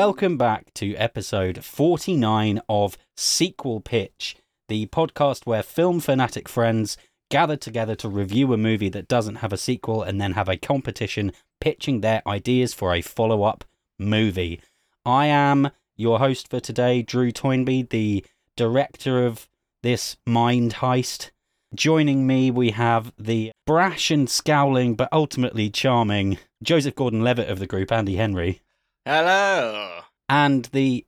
welcome back to episode 49 of Sequel Pitch, the podcast where film fanatic friends gather together to review a movie that doesn't have a sequel and then have a competition pitching their ideas for a follow up movie. I am your host for today, Drew Toynbee, the director of this mind heist. Joining me, we have the brash and scowling, but ultimately charming Joseph Gordon Levitt of the group, Andy Henry, Hello. and the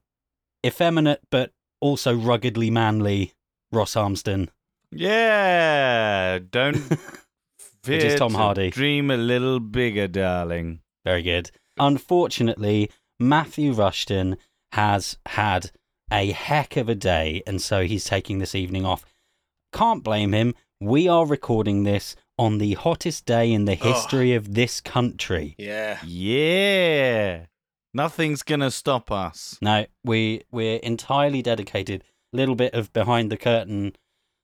effeminate but also ruggedly manly Ross Armston. Yeah, don't fear It is Tom to Hardy. Dream a little bigger, darling. Very good. Unfortunately, Matthew Rushton has had a heck of a day, and so he's taking this evening off. Can't blame him. We are recording this on the hottest day in the Ugh. history of this country. Yeah. Yeah, nothing's gonna stop us. No, we we're entirely dedicated. Little bit of behind the curtain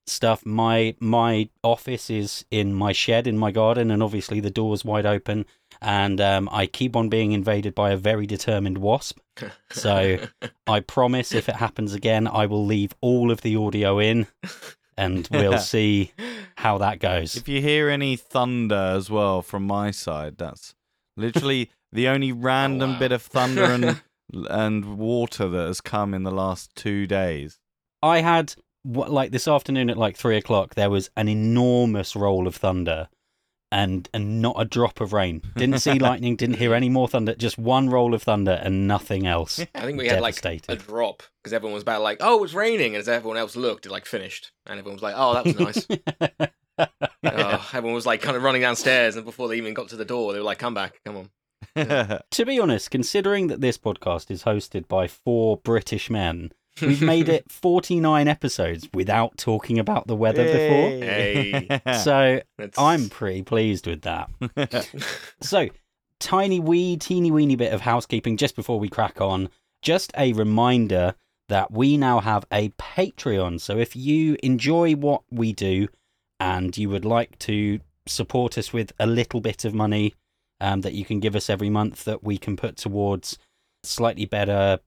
stuff. My my office is in my shed in my garden, and obviously the door's wide open. And um, I keep on being invaded by a very determined wasp. So I promise, if it happens again, I will leave all of the audio in, and we'll see how that goes. If you hear any thunder as well from my side, that's literally the only random wow. bit of thunder and and water that has come in the last two days. I had what like this afternoon at like three o'clock. There was an enormous roll of thunder, and and not a drop of rain. Didn't see lightning. Didn't hear any more thunder. Just one roll of thunder and nothing else. I think we had like a drop because everyone was about like, oh, it's raining, and as everyone else looked, it like finished, and everyone was like, oh, that was nice. oh, everyone was like kind of running downstairs, and before they even got to the door, they were like, come back, come on. to be honest, considering that this podcast is hosted by four British men, we've made it forty nine episodes without talking about the weather before. Hey. So I'm pretty pleased with that. So, tiny wee, teeny weeny bit of housekeeping just before we crack on. Just a reminder that we now have a Patreon. So, if you enjoy what we do and you would like to support us with a little bit of money um, that you can give us every month that we can put towards slightly better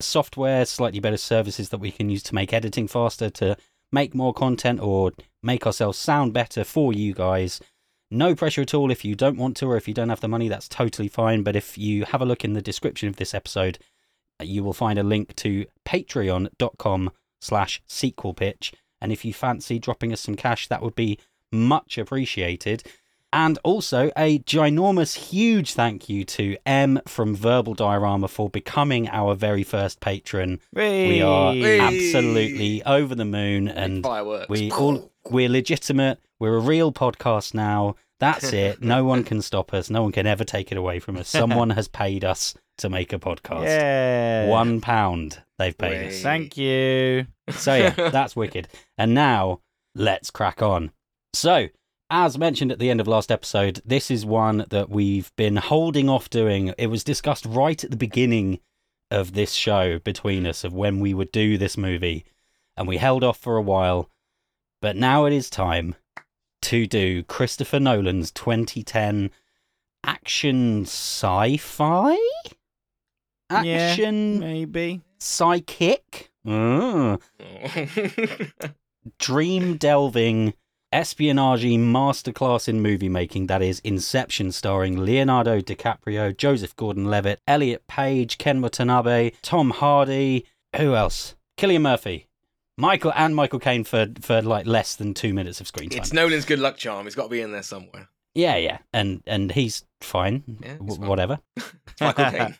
software, slightly better services that we can use to make editing faster, to make more content, or make ourselves sound better for you guys. No pressure at all if you don't want to or if you don't have the money, that's totally fine. But if you have a look in the description of this episode, you will find a link to patreon.com slash sequel pitch. And if you fancy dropping us some cash, that would be much appreciated. And also a ginormous, huge thank you to M from Verbal Diorama for becoming our very first patron. We are Whee! absolutely over the moon and fireworks. we all we're legitimate. We're a real podcast now. That's it. No one can stop us. No one can ever take it away from us. Someone has paid us to make a podcast. yeah. One pound they've paid us. Thank you. So yeah, that's wicked. And now let's crack on. So, as mentioned at the end of last episode, this is one that we've been holding off doing. It was discussed right at the beginning of this show between us of when we would do this movie, and we held off for a while. But now it is time to do Christopher Nolan's 2010 action sci-fi Yeah. action Maybe. psychic. Mm dream delving espionage masterclass in movie making that is Inception starring Leonardo DiCaprio, Joseph Gordon-Levitt, Elliot Page, Ken Watanabe, Tom Hardy, who else? Cillian Murphy. Michael and Michael Caine for for like less than 2 minutes of screen time. it's Nolan's good luck charm. He's got to be in there somewhere. yeah, yeah. And and he's fine. Yeah, he's W- fine. whatever. Michael Caine.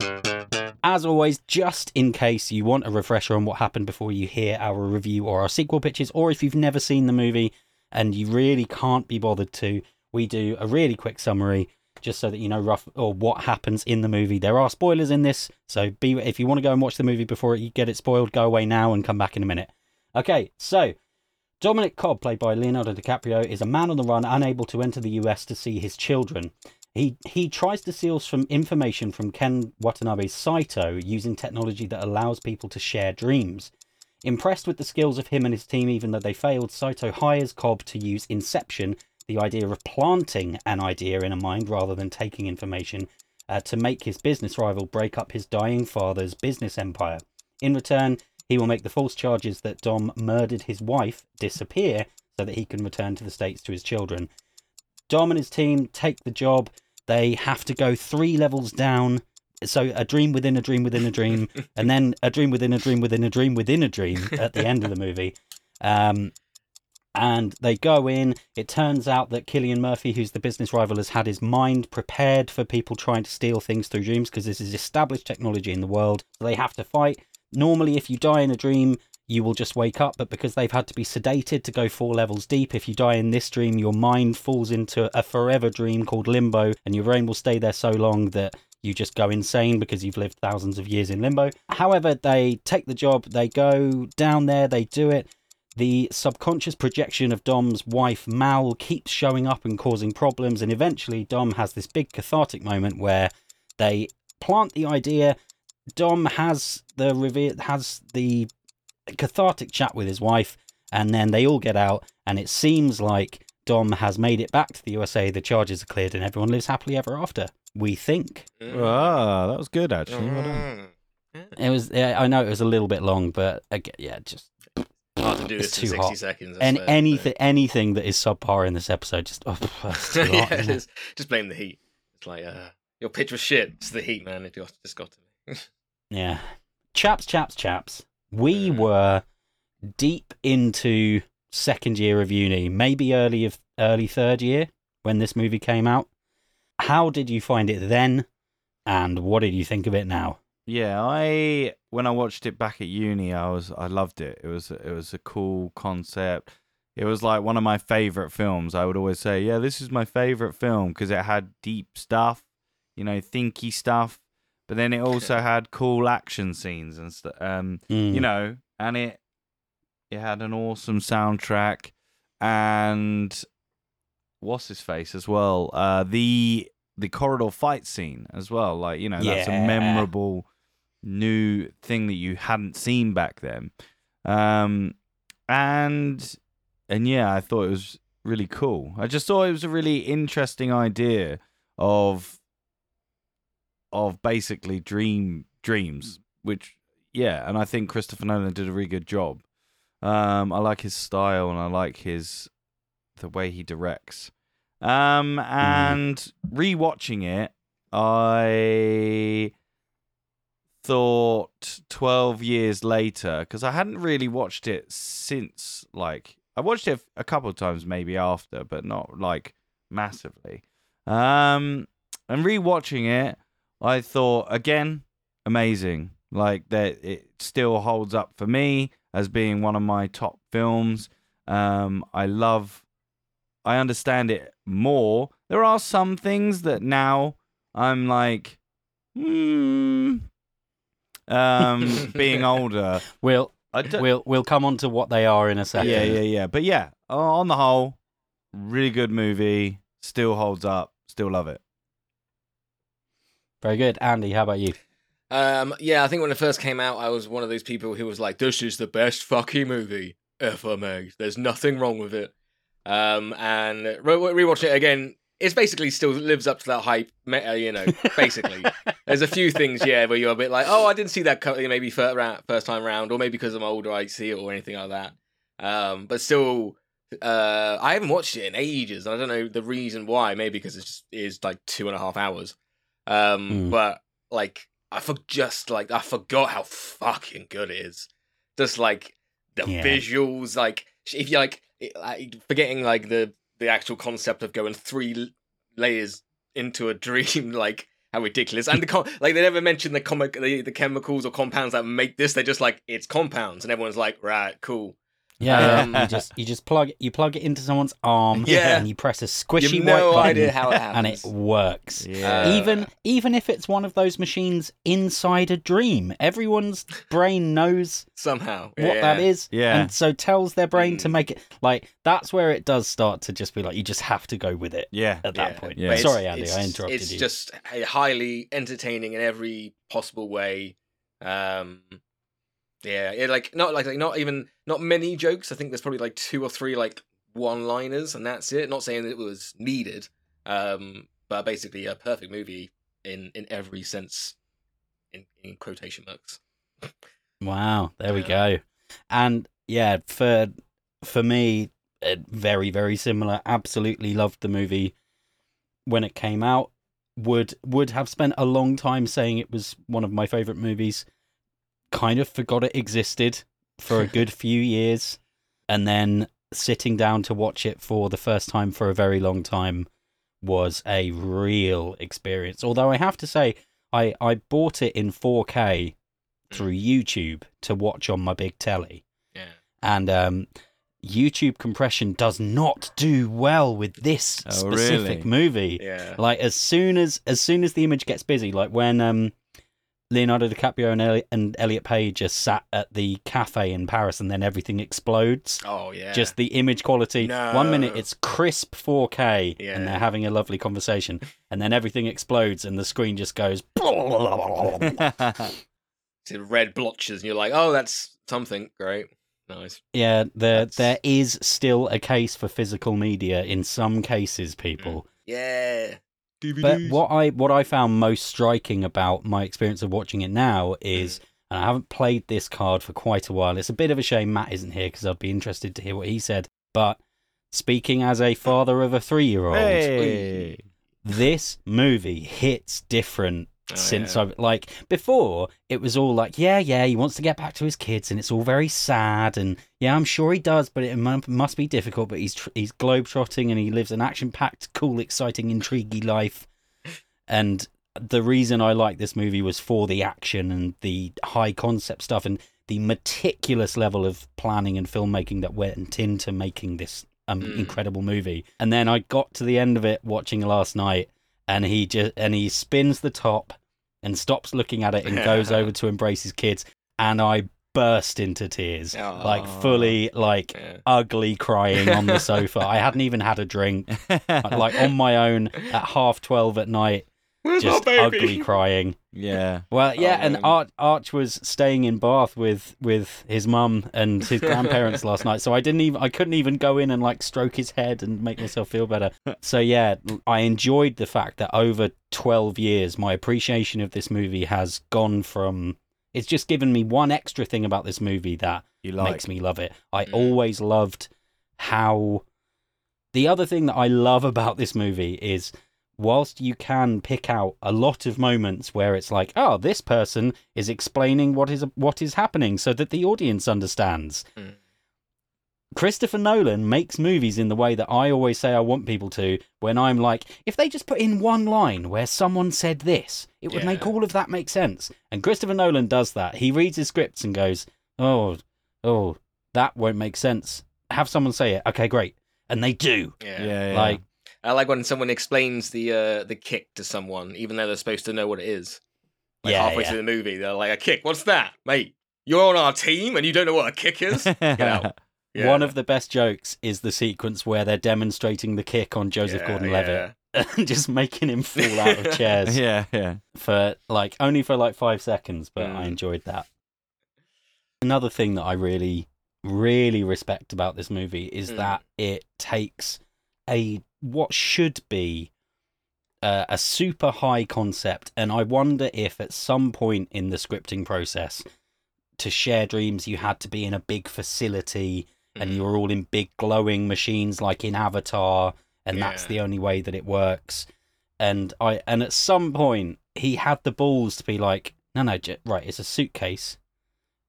As always, just in case you want a refresher on what happened before you hear our review or our sequel pitches, or if you've never seen the movie and you really can't be bothered to, we do a really quick summary just so that you know rough or what happens in the movie. There are spoilers in this, so be if you want to go and watch the movie before you get it spoiled, go away now and come back in a minute. Okay, so Dominic Cobb, played by Leonardo DiCaprio, is a man on the run, unable to enter the US to see his children. He he tries to steal some information from Ken Watanabe's Saito using technology that allows people to share dreams. Impressed with the skills of him and his team, even though they failed, Saito hires Cobb to use Inception, the idea of planting an idea in a mind rather than taking information, uh, to make his business rival break up his dying father's business empire. In return, he will make the false charges that Dom murdered his wife disappear so that he can return to the States to his children. Dom and his team take the job. They have to go three levels down. So a dream within a dream within a dream, and then a dream within a dream within a dream within a dream at the end of the movie. Um, and they go in. It turns out that Cillian Murphy, who's the business rival, has had his mind prepared for people trying to steal things through dreams because this is established technology in the world. So they have to fight. Normally, if you die in a dream, you will just wake up, but because they've had to be sedated to go four levels deep, if you die in this dream, your mind falls into a forever dream called limbo, and your brain will stay there so long that you just go insane because you've lived thousands of years in limbo. However, they take the job, they go down there, they do it. The subconscious projection of Dom's wife, Mal, keeps showing up and causing problems, and eventually, Dom has this big cathartic moment where they plant the idea. Dom has the reve- has the cathartic chat with his wife, and then they all get out, and it seems like Dom has made it back to the USA. The charges are cleared, and everyone lives happily ever after. We think Mm. Ah, that was good actually. Well done. Mm. Yeah. it was. Yeah, I know it was a little bit long, but again, yeah, just Hard to do It's this in 60 hot. seconds. I and swear. anything anything that is subpar in this episode, just oh, that's too hot. isn't just, just blame the heat. It's like, uh, your pitch was shit. It's the heat, man. It got, just got to me. Yeah. Chaps, chaps, chaps. We Mm. were deep into second year of uni, maybe early of early third year when this movie came out. How did you find it then? And what did you think of it now? Yeah, I when I watched it back at uni, I was I loved it. It was it was a cool concept. It was like one of my favorite films. I would always say, "Yeah, this is my favorite film" because it had deep stuff, you know, thinky stuff, but then it also had cool action scenes and stuff. Um, Mm. you know, and it it had an awesome soundtrack and what's his face as well. Uh, the the corridor fight scene as well. Like you know, that's a memorable new thing that you hadn't seen back then. Um, and and yeah, I thought it was really cool. I just thought it was a really interesting idea of of basically dream dreams, which yeah, and I think Christopher Nolan did a really good job. Um, I like his style and I like his the way he directs. Um, and rewatching it, I thought 12 years later because I hadn't really watched it since like I watched it a couple of times maybe after but not like massively. Um and rewatching it I thought again amazing. Like that it still holds up for me as being one of my top films. Um I love I understand it more there are some things that now I'm like hmm um being older We'll we'll we'll come on to what they are in a second. yeah yeah yeah but yeah uh, on the whole really good movie still holds up still love it Very good. Andy, how about you? Um, yeah, I think when it first came out, I was one of those people who was like, "This is the best fucking movie ever made. There's nothing wrong with it." Um, and re- rewatching it again, it's basically still lives up to that hype. Meta, you know, basically. There's a few things, yeah, where you're a bit like, "Oh, I didn't see that maybe first, time round, or maybe because I'm older, I see it, or anything like that." Um, but still, uh, I haven't watched it in ages, and I don't know the reason why. Maybe because it's just is like two and a half hours. Um, Mm. but like I for just like I forgot how fucking good it is. Just like the Yeah. visuals, like if you like, like forgetting like the the actual concept of going three layers into a dream, like how ridiculous. And the com- like they never mention the comic the, the chemicals or compounds that make this. They're just like it's compounds, and everyone's like, right, cool. Yeah, Um, you just you just plug you plug it into someone's arm, Yeah. and you press a squishy you have no white button, idea how it and happens. it works. yeah even even if it's one of those machines inside a dream, everyone's brain knows somehow what yeah. that is, Yeah. and so tells their brain to Mm. make it like that's where it does start to just be like you just have to go with it yeah at that Yeah. point. Yeah. But Sorry, Andy, it's- I interrupted you. It's you. just a highly entertaining in every possible way. Um, yeah, it, like not like, like not even not many jokes. I think there's probably like two or three like one-liners, and that's it. Not saying that it was needed, um, but basically a perfect movie in in every sense, in, in quotation marks. Wow, there we go. And yeah, for for me, uh, very very similar. Absolutely loved the movie when it came out. Would would have spent a long time saying it was one of my favorite movies. Kind of forgot it existed for a good few years, and then sitting down to watch it for the first time for a very long time was a real experience. Although I have to say, I I bought it in 4K through YouTube to watch on my big telly. Yeah. And um, YouTube compression does not do well with this Oh, specific really? movie. Yeah. Like as soon as as soon as the image gets busy, like when um, Leonardo DiCaprio and, Eli- and Elliot Page are sat at the cafe in Paris, and then everything explodes. Oh yeah. Just the image quality. No. One minute it's crisp 4K, Yeah. and they're having a lovely conversation, and then everything explodes, and the screen just goes. See the red blotches, and you're like, oh, that's something. Great. Nice. Yeah, there That's- there is still a case for physical media in some cases, people. Mm. Yeah. But what I what I found most striking about my experience of watching it now is, and I haven't played this card for quite a while. It's a bit of a shame Matt isn't here because I'd be interested to hear what he said. But speaking as a father of a three year old, Hey. this movie hits different Oh, since yeah. I've like before it was all like yeah yeah he wants to get back to his kids and it's all very sad and yeah I'm sure he does but it mu- must be difficult but he's tr- he's globetrotting and he lives an action packed cool exciting intriguey life and the reason I like this movie was for the action and the high concept stuff and the meticulous level of planning and filmmaking that went into making this um, Mm. incredible movie and then I got to the end of it watching last night and he just and he spins the top and stops looking at it and goes over to embrace his kids and I burst into tears. Like oh, fully like Yeah. ugly crying on the sofa. I hadn't even had a drink. Like on my own at half 12 at night Where's just ugly crying yeah. well yeah Oh, and man. Arch, Arch was staying in Bath with with his mum and his grandparents last night so I didn't even I couldn't even go in and like stroke his head and make myself feel better so yeah I enjoyed the fact that over 12 years my appreciation of this movie has gone from it's just given me one extra thing about this movie that You like. makes me love it. I Mm. always loved how. The other thing that I love about this movie is whilst you can pick out a lot of moments where it's like, oh, this person is explaining what is what is happening so that the audience understands. Mm. Christopher Nolan makes movies in the way that I always say I want people to when I'm like, if they just put in one line where someone said this, it would make all of that make sense. And Christopher Nolan does that. He reads his scripts and goes, oh, oh, that won't make sense. Have someone say it. Okay, great. And they do. Yeah. Yeah, yeah. Like, I like when someone explains the uh, the kick to someone, even though they're supposed to know what it is. Like Yeah, halfway yeah. through the movie, they're like, "A kick? What's that, mate? You're on our team and you don't know what a kick is." Get out. Yeah. one of the best jokes is the sequence where they're demonstrating the kick on Joseph Yeah, Gordon-Levitt and just making him fall out of chairs. yeah, yeah. for like only for like five seconds, but I Mm. enjoyed that. Another thing that I really, really respect about this movie is Mm. that it takes a what should be uh, a super high concept, and I wonder if at some point in the scripting process, to share dreams, you had to be in a big facility and Mhm. you were all in big glowing machines like in Avatar, and that's the only way that it works. And I and at some point he had the balls to be like, no, no, j- right, it's a suitcase,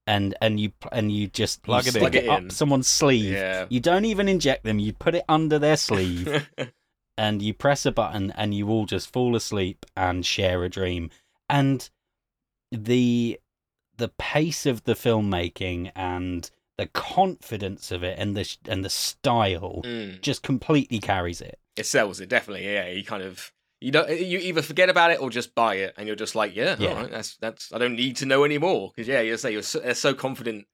and and you and you just Plug you it stick Plug it up someone's sleeve. Yeah. You don't even inject them. You put it under their sleeve, and you press a button, and you all just fall asleep and share a dream. And the the pace of the filmmaking and the confidence of it and the and the style Mm. just completely carries it. It sells it definitely. Yeah, you kind of you don't you either forget about it or just buy it, and you're just like, yeah, Yeah. all right, that's that's I don't need to know anymore because yeah, you say you're so, they're so confident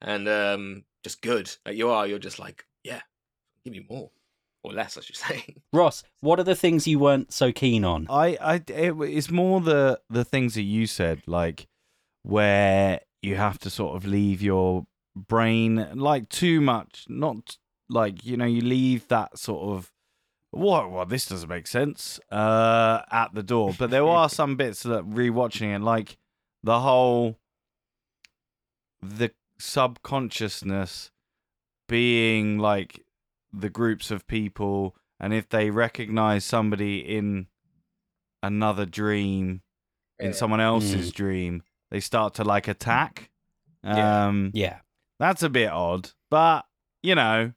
and um just good that you are. You're just like, yeah, give me more or less, I should say. Ross, what are the things you weren't so keen on? I, I, it, it's more the the things that you said, like where you have to sort of leave your brain like too much, not like you know, you leave that sort of what? Well, this doesn't make sense. Uh, at the door, but there are some bits that rewatching it, like the whole the subconsciousness being like the groups of people, and if they recognize somebody in another dream, in Yeah. someone else's dream, they start to like attack. Yeah. Um, Yeah. that's a bit odd, but you know,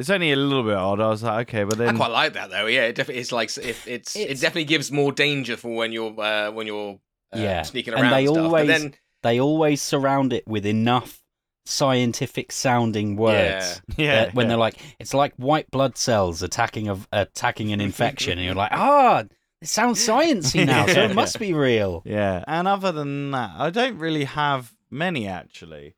it's only a little bit odd. I was like, okay, but then I quite like that though. Yeah, it definitely it's like if it's, it definitely gives more danger for when you're uh, when you're uh, Yeah. sneaking And around. they and stuff. always- but then They always surround it with enough scientific sounding words. yeah, that when they're like, it's like white blood cells attacking a, attacking an infection, and you're like, ah, it sounds sciencey now, so it must be real. yeah. And other than that, I don't really have many actually.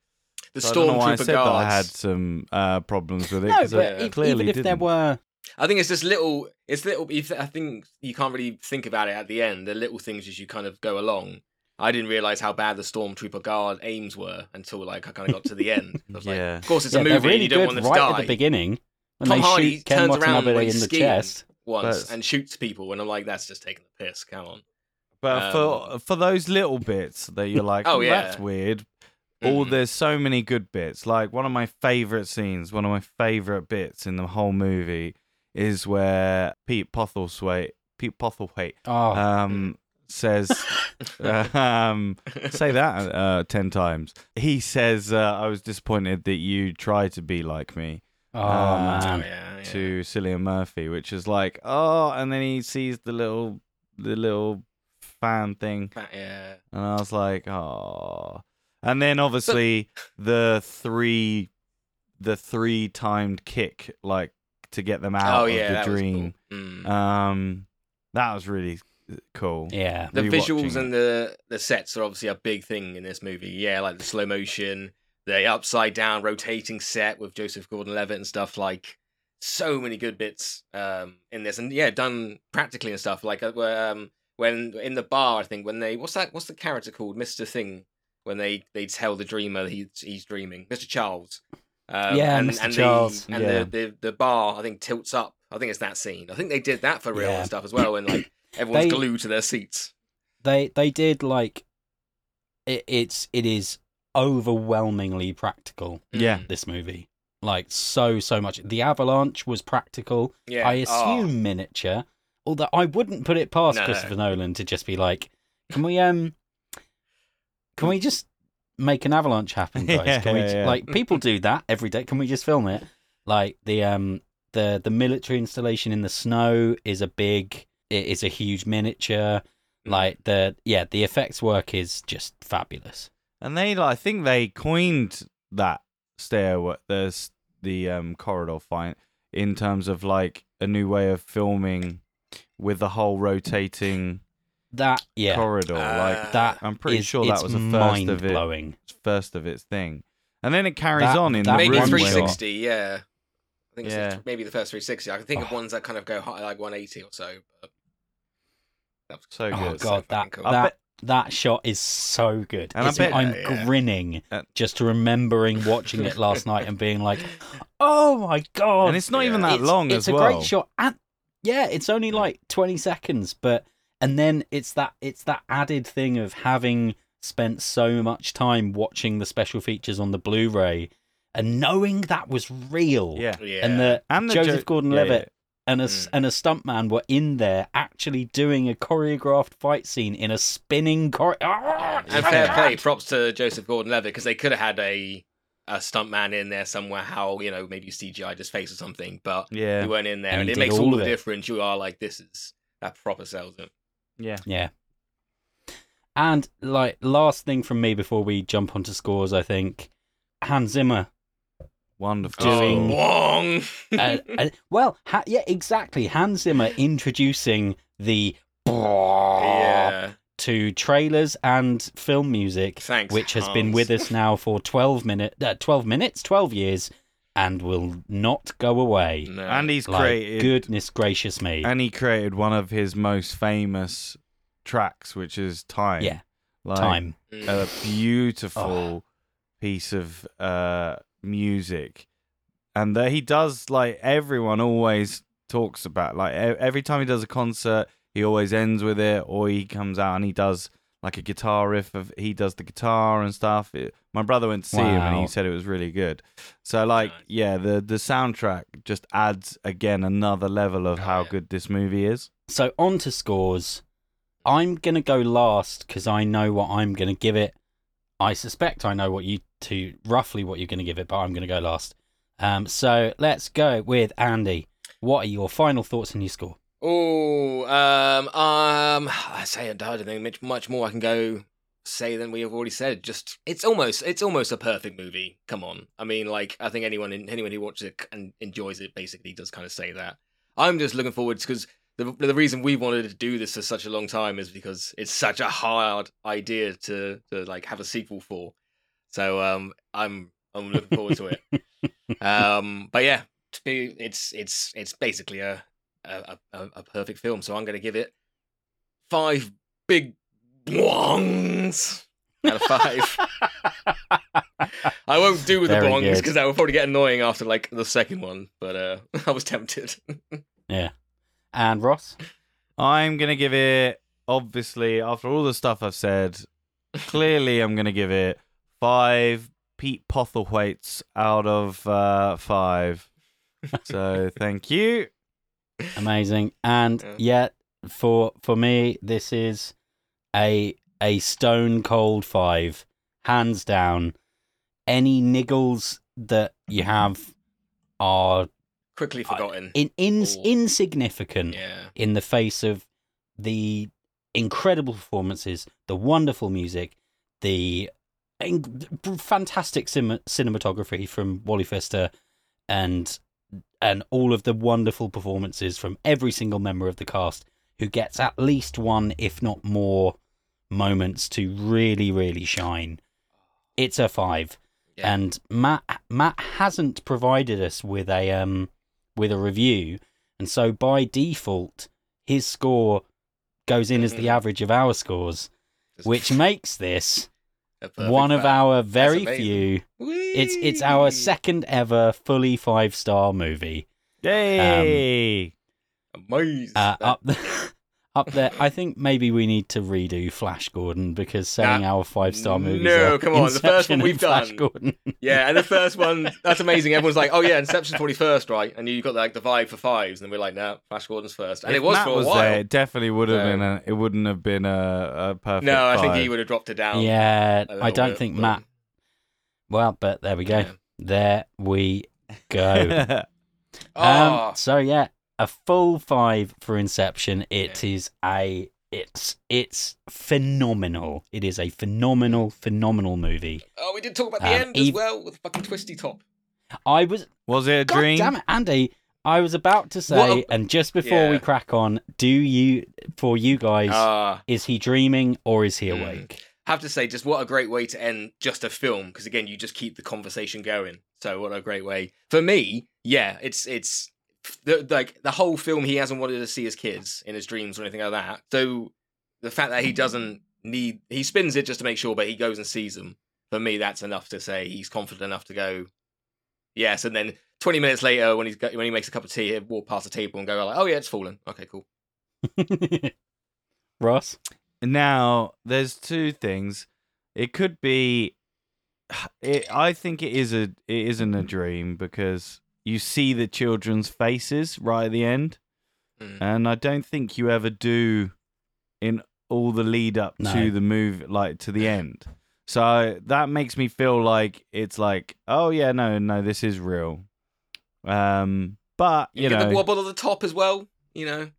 The So I don't know why I stormtrooper said that I had some uh, problems with it. No, 'cause but it Yeah. if, clearly even if there didn't. were, I think it's just little. It's little. if- I think you can't really think about it at the end. The little things as you kind of go along. I didn't realize how bad the stormtrooper guard aims were until like I kind of got to the end. I was like, Yeah. of course it's yeah, a movie. really you don't good want them to right die. at the beginning when Tom they Hardy shoot Ken turns around Watanabe when in he's the skiing chest. once But- and shoots people, and I'm like, that's just taking the piss. Come on. But for for those little bits that you're like, Oh, oh, that's weird. Or Mhm. there's so many good bits. Like one of my favorite scenes, one of my favorite bits in the whole movie is where Pete Postlethwaite, Pete Postlethwaite, Oh, um, says, um, say that uh, ten times. He says, uh, "I was disappointed that you tried to be like me." oh uh, Oh, man. yeah, yeah. to Cillian Murphy, which is like, oh, and then he sees the little, the little fan thing, yeah. and I was like, oh. And then obviously the three, the three timed kick, like to get them out oh of yeah, the that was dream. cool. Mm. Um, that was really cool. Yeah. the rewatching visuals it. and the the sets are obviously a big thing in this movie. Yeah, like the slow motion, the upside down rotating set with Joseph Gordon-Levitt and stuff. Like so many good bits um, in this, and yeah, done practically and stuff. Like uh, um, when in the bar, I think when they what's that? What's the character called? Mister Thing. When they they tell the dreamer he's he's dreaming, Mister Charles. Um, Yeah, and, Mr. and Charles. The, and Yeah. the, the the bar, I think, tilts up. I think it's that scene. I think they did that for real Yeah. and stuff as well, and like everyone's They- glued to their seats. they they did like it, it's it is overwhelmingly practical Yeah. Mm. this movie like so so much the avalanche was practical Yeah. i Oh. assume miniature although i wouldn't put it past No. christopher nolan to just be like can we um can we just make an avalanche happen guys? Can we Yeah, yeah. like people do that every day. Can we just film it? Like the um the the military installation in the snow is a big it is a huge miniature. Mm. like the yeah the effects work is just fabulous. And they, like, I think they coined that stairway, the the um corridor fight in terms of like a new way of filming with the whole rotating that yeah corridor. like Uh, that I'm pretty is- sure that was the first of it. mind-blowing. first of its thing. And then it carries That- on in that the maybe room one where- 360, yeah. I think it's Yeah. maybe the first 360. I can think of Oh. ones that kind of go high, like 180 or so. But that was So oh good. so god fucking that cool. That bet- that shot is so good And I It's- bet- i'm Yeah, yeah. grinning Uh, just remembering watching it last night and being like oh my god and it's not even that it's, long it's as a well. great shot and yeah it's only like 20 seconds but and then it's that it's that added thing of having spent so much time watching the special features on the blu-ray and knowing that was real Yeah. yeah. and the, And the joseph jo- gordon-levitt yeah, and a Mm. and a stuntman were in there actually doing a choreographed fight scene in a spinning cor- Ah, and fair play, props to Joseph Gordon-Levitt because they could have had a a stuntman in there somewhere. How you know maybe CGI just face or something, but Yeah. you weren't in there, And and, it makes all all the it. difference. You are like, this is that proper sells it. Yeah. Yeah. And like last thing from me before we jump onto scores, I think Hans Zimmer. Wonderful. Doing- oh, Wong. uh, uh, well, ha- yeah, exactly. Hans Zimmer introducing the yeah. to trailers and film music, Thanks. which has been with us now for twelve minute, uh, twelve minutes, twelve years, and will not go away. No. and he's Like, created goodness gracious me! and he created one of his most famous tracks, which is Time. Yeah, Like, Time. Mm. A beautiful piece of uh music. And that he does like everyone always talks about like e- every time he does a concert, he always ends with it, or he comes out and he does like a guitar riff of he does the guitar and stuff. It, my brother went to see him and he said it was really good. So like yeah, the the soundtrack just adds again another level of Oh, how good this movie is. So on to scores. I'm gonna go last because I know what I'm gonna give it. I suspect I know what you two roughly what you're gonna give it, but I'm gonna go last. Um, so let's go with Andy. What are your final thoughts and your score? Oh, um, um, I say I don't think much, much more I can go say than we have already said. Just it's almost it's almost a perfect movie. Come on, I mean, like I think anyone anyone who watches it and enjoys it basically does kind of say that. I'm just looking forward because the the reason we wanted to do this for such a long time is because it's such a hard idea to to like have a sequel for. So um, I'm I'm looking forward to it. Um, but yeah, to me, it's it's it's basically a a, a, a perfect film. So I'm going to give it five big bongs out of five. I won't do with the Very bongs because that would probably get annoying after like the second one. But uh, I was tempted. Yeah. And Ross? I'm gonna give it obviously after all the stuff I've said, clearly I'm gonna give it five Pete Potherwaites out of uh, five. So thank you. Amazing. And Yeah. yet for for me, this is a a stone cold five. Hands down. Any niggles that you have are Quickly uh, forgotten. in, in, Or- insignificant yeah. in the face of the incredible performances, the wonderful music, the fantastic sim- cinematography from Wally Pfister, and and all of the wonderful performances from every single member of the cast who gets at least one, if not more, moments to really, really shine. It's a five Yeah. and Matt Matt hasn't provided us with a um with a review, and so by default his score goes in as the Mhm. average of our scores, Just which makes this one of five. our very amazing. few. It's it's our second ever fully five star movie. Yay! Amazing. Uh, up the, up there, I think maybe we need to redo Flash Gordon because saying our five star movies. no, are come on, the first one we've and Flash done. Gordon. Yeah, and the first one, that's amazing. Everyone's like, oh yeah, Inception's probably first, right? And you got like the vibe for fives, and we're like, no, Flash Gordon's first. And If it was Matt for a was while. there, it definitely would have So- been. A, it wouldn't have been a, a perfect. no, I think five. he would have dropped it down. yeah, I don't bit, think but- Matt. Well, but there we go. Yeah. There we go. Oh, Um, so yeah, a full five for Inception. It is a it's it's phenomenal. It is a phenomenal, phenomenal movie. oh, we did talk about the um, end as Eve- well with fucking twisty top. I was was it a God dream? damn it, Andy. I was about to say, a- and just before we crack on, do you for you guys Ah, is he dreaming or is he Mm. awake? have to say, just what a great way to end just a film because again, you just keep the conversation going. So what a great way for me. Yeah, it's it's the, like the whole film. He hasn't wanted to see his kids in his dreams or anything like that. So the fact that he doesn't need he spins it just to make sure, but he goes and sees them. For me, that's enough to say he's confident enough to go. Yes, and then 20 minutes later, when he's got, when he makes a cup of tea, he'll walk past the table and go like, "Oh yeah, it's fallen. Okay, cool." Ross? Now, there's two things. It could be. It, I think it is a. It isn't a dream because you see the children's faces right at the end, Mm. and I don't think you ever do in all the lead up No. to the move, like to the end. So that makes me feel like it's like, oh yeah, no, no, this is real. Um, but You, you, get know, the wobble at the top as well. You know,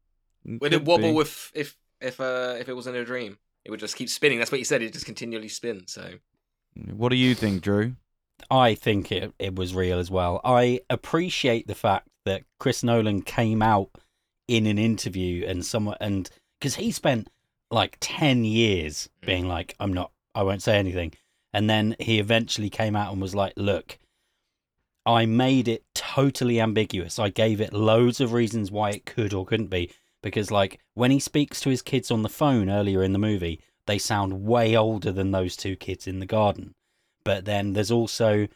would it wobble be. if if if uh if it wasn't a dream? It would just keep spinning. That's what you said. It just continually spins. So What do you think, Drew? I think it, it was real as well. I appreciate the fact that Chris Nolan came out in an interview and someone and because he spent like 10 years mm. being like I'm not I won't say anything and then he eventually came out and was like look I made it totally ambiguous. I gave it loads of reasons why it could or couldn't be because like when he speaks to his kids on the phone earlier in the movie they sound way older than those two kids in the garden. But then there's also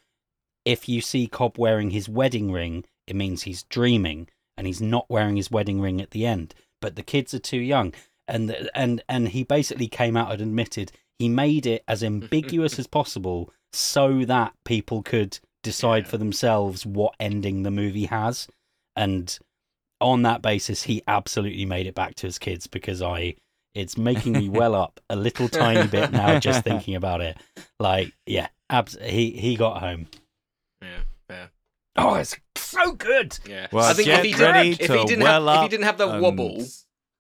if you see Cobb wearing his wedding ring, it means he's dreaming. and he's not wearing his wedding ring at the end. But the kids are too young, and and and he basically came out and admitted he made it as ambiguous as possible so that people could decide Yeah. for themselves what ending the movie has, and on that basis, he absolutely made it back to his kids because I. It's making me well up a little tiny bit now just thinking about it. Like, yeah, abs- he he got home. Yeah, fair. Oh, it's so good. Yeah. Well, I think if he didn't, if to he didn't well have, if he didn't have the and wobble,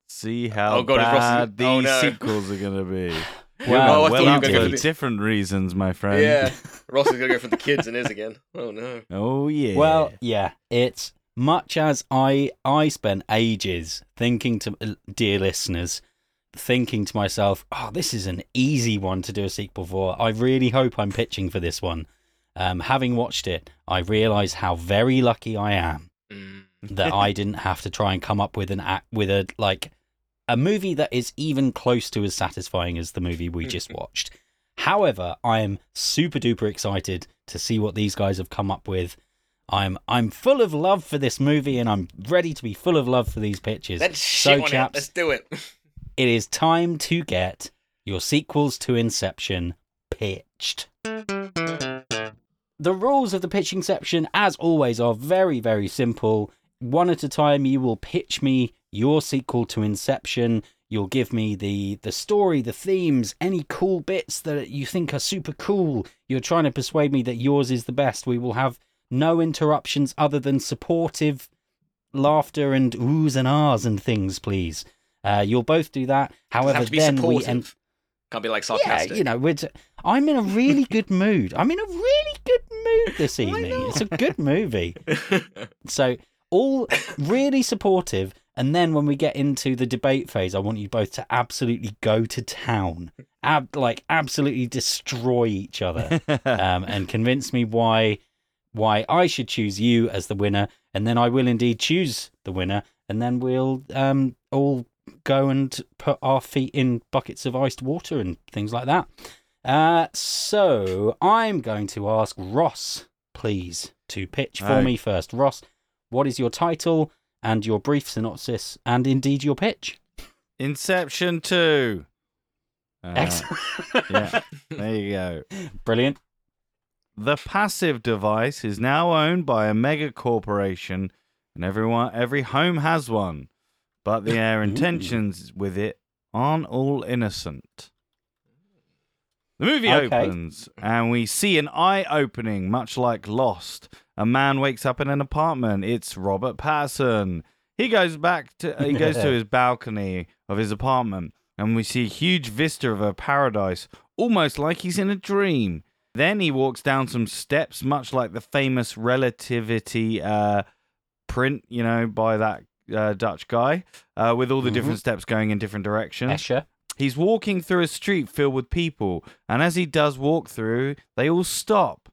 See how Oh God, it's Rossi- bad these oh no. sequels are gonna be. Wow. Oh, well up for for the- different reasons, my friend. yeah, Ross is gonna go for the kids and his again. Oh no. Oh yeah. Well, yeah, it's much as I I spent ages thinking to uh, dear listeners, thinking to myself, oh, this is an easy one to do a sequel for. I really hope I'm pitching for this one. Um, having watched it, I realise how very lucky I am Mm. that I didn't have to try and come up with an act with a like a movie that is even close to as satisfying as the movie we just watched. However, I am super duper excited to see what these guys have come up with. I'm I'm full of love for this movie and I'm ready to be full of love for these pitches. Let's so shit on it. chaps, Let's do it. it is time to get your sequels to Inception pitched. The rules of the pitching section, as always, are very, very simple. One at a time, you will pitch me your sequel to Inception. You'll give me the the story, the themes, any cool bits that you think are super cool. You're trying to persuade me that yours is the best. We will have no interruptions other than supportive laughter and oohs and ahs and things, please. Uh, you'll both do that. However, have to be then we supportive. end. Can't be like Yeah, sarcastic. you know, t- I'm in a really good mood. I'm in a really good mood this evening. It's a good movie. So all really supportive, and then when we get into the debate phase, I want you both to absolutely go to town, Ab- like absolutely destroy each other, um, and convince me why why I should choose you as the winner, and then I will indeed choose the winner, and then we'll um, all go and put our feet in buckets of iced water and things like that. Uh, so I'm going to ask Ross, please, to pitch for Oh. me first. Ross, what is your title and your brief synopsis, and indeed your pitch? Inception two. Uh, Excellent. yeah, there you go. Brilliant. The passive device is now owned by a mega corporation, and everyone, every home has one. But their intentions with it aren't all innocent. The movie Okay. opens, and we see an eye opening, much like Lost. A man wakes up in an apartment. It's Robert Pattinson. He goes back to he goes to his balcony of his apartment, and we see a huge vista of a paradise, almost like he's in a dream. Then he walks down some steps, much like the famous relativity uh, print, you know, by that uh, Dutch guy, uh, with all the Mhm. different steps going in different directions. Escher. He's walking through a street filled with people, and as he does walk through, they all stop.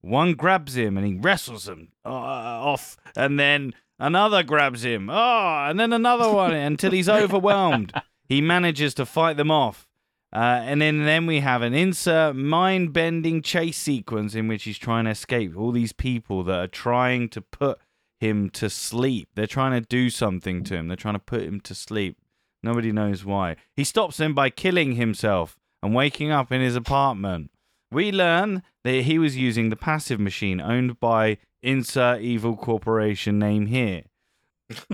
One grabs him and he wrestles him uh, off, and then another grabs him. Oh, and then another one until he's overwhelmed. He manages to fight them off. Uh, and then, then we have an insert mind bending chase sequence in which he's trying to escape all these people that are trying to put him to sleep. They're trying to do something to him, they're trying to put him to sleep. Nobody knows why. He stops them by killing himself and waking up in his apartment. We learn that he was using the passive machine owned by insert evil corporation name here.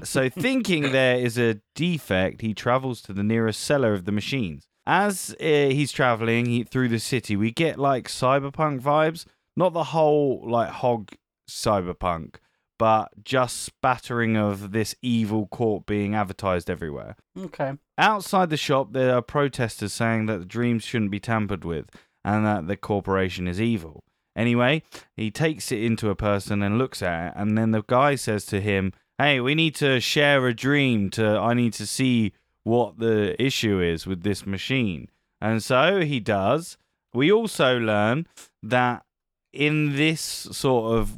So, thinking there is a defect, he travels to the nearest seller of the machines. As uh, he's traveling he, through the city, we get like cyberpunk vibes. Not the whole like hog cyberpunk, but just spattering of this evil court being advertised everywhere. Okay. Outside the shop, there are protesters saying that the dreams shouldn't be tampered with and that the corporation is evil. Anyway, he takes it into a person and looks at it, and then the guy says to him, Hey, we need to share a dream to I need to see what the issue is with this machine. And so he does. We also learn that in this sort of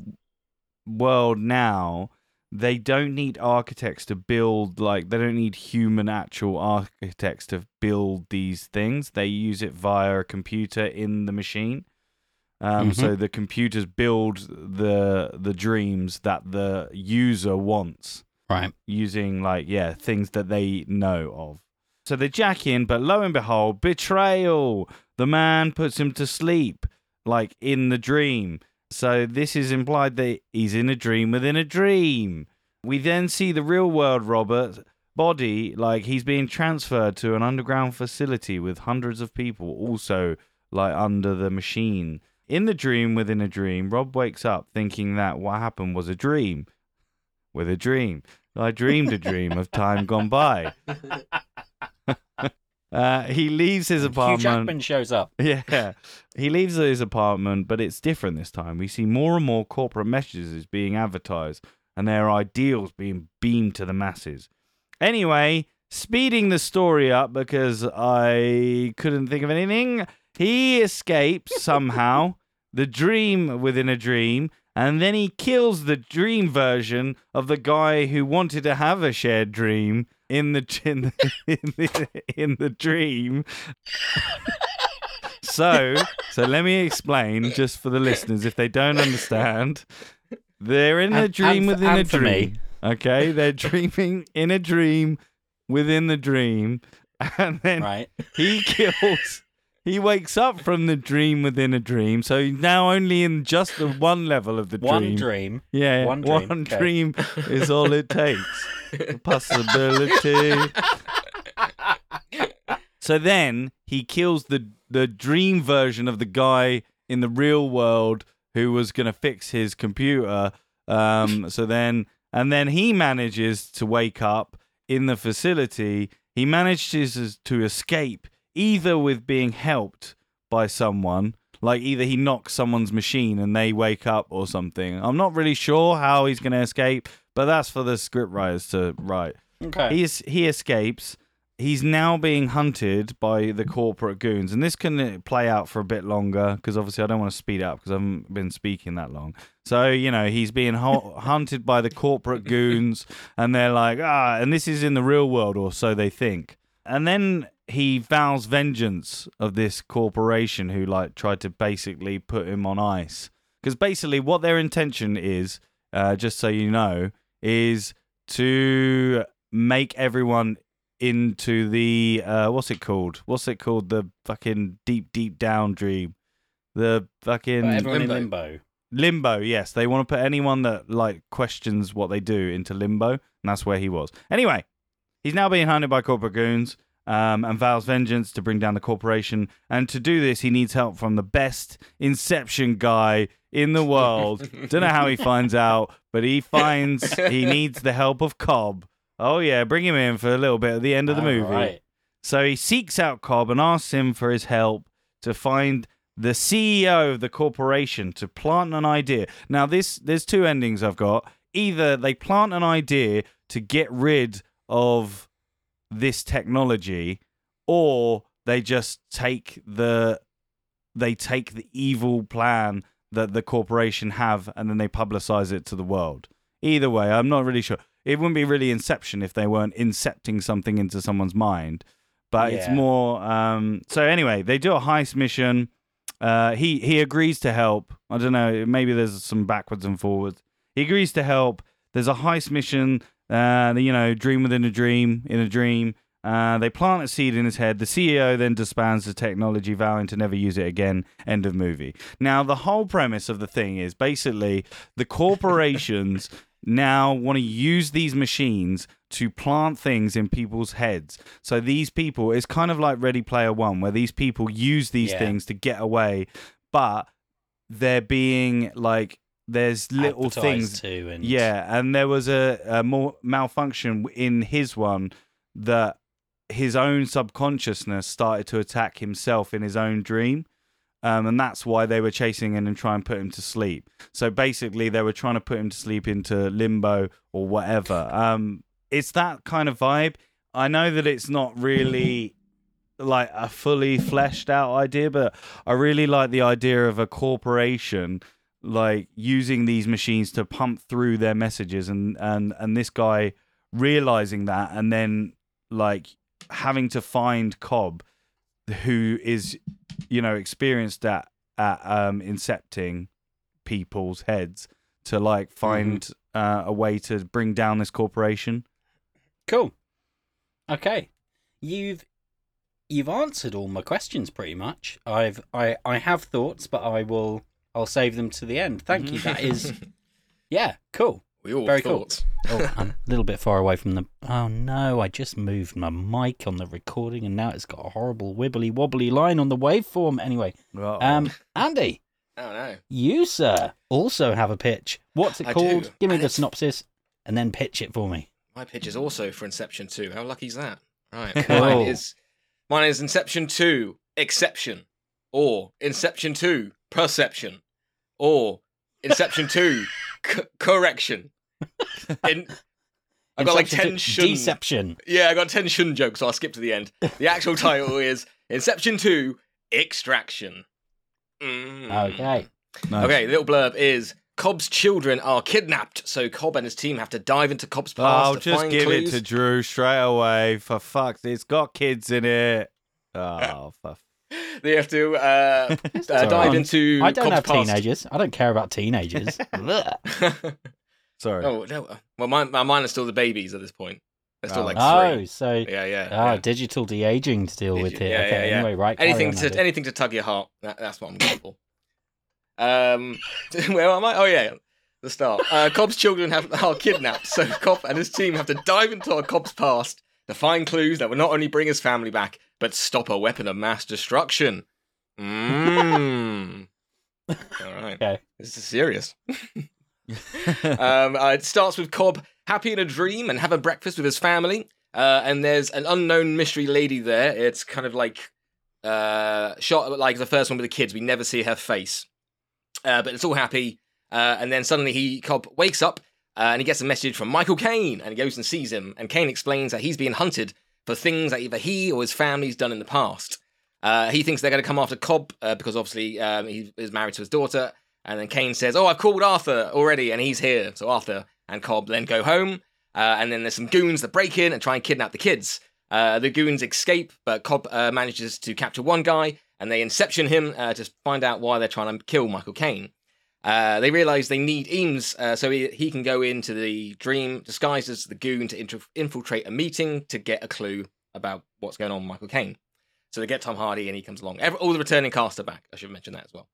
world now, they don't need architects to build like they don't need human actual architects to build these things they use it via a computer in the machine um, so the computers build the the dreams that the user wants Right. using like yeah things that they know of. So they jack in, but lo and behold, betrayal. The man puts him to sleep, like in the dream. So this is implied that he's in a dream within a dream. We then see the real world Robert body, like he's being transferred to an underground facility with hundreds of people also like under the machine. In the dream within a dream, Rob wakes up thinking that what happened was a dream. With a dream. I dreamed a dream of time gone by. uh, he leaves his apartment. Hugh. Jackman shows up. Yeah. He leaves his apartment, but it's different this time. We see more and more corporate messages being advertised and their ideals being beamed to the masses. Anyway, speeding the story up because I couldn't think of anything, he escapes somehow the dream within a dream. And then he kills the dream version of the guy who wanted to have a shared dream in the in the, in the, in the dream. So, so let me explain just for the listeners if they don't understand. They're in a dream within a and dream. Okay, they're dreaming in a dream within the dream, and then Right. he kills. He wakes up from the dream within a dream, so he's now only in just the one level of the dream. One dream. Yeah, One one dream, dream, is all it takes. Possibility. So then he kills the the dream version of the guy in the real world who was going to fix his computer. Um, so then, and then he manages to wake up in the facility. He manages to escape either with being helped by someone, like either he knocks someone's machine and they wake up or something. I'm not really sure how he's going to escape, but that's for the scriptwriters to write. Okay. He is, he escapes. He's now being hunted by the corporate goons, and this can uh, play out for a bit longer because obviously I don't want to speed up because I haven't been speaking that long. So you know he's being hu- hunted by the corporate goons, and they're like ah, and this is in the real world, or so they think. And then he vows vengeance of this corporation who like tried to basically put him on ice. Because basically what their intention is, uh, just so you know, is to make everyone into the uh what's it called? What's it called? The fucking deep deep down dream. The fucking everyone Limbo. in limbo. limbo. Yes. They want to put anyone that like questions what they do into limbo and that's where he was. Anyway he's now being hunted by corporate goons um, and vows vengeance to bring down the corporation and to do this he needs help from the best inception guy in the world don't know how he finds out but he finds he needs the help of cobb oh yeah bring him in for a little bit at the end of the Oh, movie Right. so he seeks out Cobb and asks him for his help to find the CEO of the corporation to plant an idea. Now this there's two endings I've got. Either they plant an idea to get rid of this technology or they just take the they take the evil plan that the corporation have and then they publicize it to the world. Either way, I'm not really sure. It wouldn't be really inception if they weren't incepting something into someone's mind but it's more um so anyway they do a heist mission. Uh he he agrees to help. I don't know maybe there's some backwards and forwards. He agrees to help. There's a heist mission uh you know dream within a dream in a dream uh, they plant a seed in his head. The CEO then disbands the technology, vowing to never use it again. End of movie. Now, the whole premise of the thing is basically the corporations now want to use these machines to plant things in people's heads. So these people, it's kind of like Ready Player One, where these people use these Yeah. things to get away, but they're being like, there's little things. too, and Yeah, and there was a, a more malfunction in his one that his own subconsciousness started to attack himself in his own dream. Um, and that's why they were chasing him and trying to put him to sleep. So basically, they were trying to put him to sleep into limbo or whatever. Um, it's that kind of vibe. I know that it's not really like a fully fleshed out idea, but I really like the idea of a corporation like using these machines to pump through their messages and and and this guy realizing that and then like having to find Cobb who is you know experienced at at um incepting people's heads to like find uh, a way to bring down this corporation. Cool. Okay. You've you've answered all my questions pretty much. I've I I have thoughts, but I will I'll save them to the end. Thank you. That is yeah, cool. we all Very cool. Oh, I'm a little bit far away from the Oh no, I just moved my mic on the recording and now it's got a horrible wibbly wobbly line on the waveform. Anyway, Uh-oh. um Andy, I don't you sir also have a pitch. What's it I called? do, Give me and the it's- synopsis and then pitch it for me. My pitch is also for Inception 2. How lucky is that? Right. Cool. Mine is mine is Inception 2 Exception or Inception 2 Perception or Inception 2 c- Correction. In, I've got like 10 shun. Deception. Yeah, I got 10 shun jokes, so I'll skip to the end. The actual title is Inception 2 Extraction. Mm. Okay. Nice. Okay, the little blurb is Cobb's children are kidnapped, so Cobb and his team have to dive into Cobb's past Oh, to just find give clues. it to Drew straight away. For fuck's It's got kids in it. Oh, for They have to uh, uh, dive into. I don't have past. teenagers. I don't care about teenagers. Sorry. oh no! Well, mine, my- mine are still the babies at this point. They're still Oh. like Oh, so Yeah, yeah. ah, yeah. digital de aging to deal with it. yeah, okay, yeah, yeah. anyway, right. Anything to Andy. anything to tug your heart. That, that's what I'm going for. Um, where am I? Oh yeah, the start. Uh, Cobb's children have are kidnapped, so Cobb and his team have to dive into Cobb's past to find clues that will not only bring his family back, but stop a weapon of mass destruction. Mmm. All right. Okay. This is serious. um, uh, it starts with Cobb happy in a dream and having breakfast with his family. Uh, and there's an unknown mystery lady there. It's kind of like uh, shot like the first one with the kids. We never see her face, uh, but it's all happy. Uh, and then suddenly he Cobb wakes up uh, and he gets a message from Michael Caine, and he goes and sees him. And Caine explains that he's being hunted for things that either he or his family's done in the past. Uh, he thinks they're going to come after Cobb uh, because obviously um, he is married to his daughter. And then Caine says, "Oh, I've called Arthur already, and he's here." So Arthur and Cobb then go home, uh, and then there's some goons that break in and try and kidnap the kids. Uh, the goons escape, but Cobb uh, manages to capture one guy, and they inception him uh, to find out why they're trying to kill Michael Caine. Uh, they realize they need Eames uh, so he, he can go into the dream disguised as the goon to infiltrate a meeting to get a clue about what's going on with Michael Caine. So they get Tom Hardy and he comes along. Every, all the returning cast are back. I should mention that as well.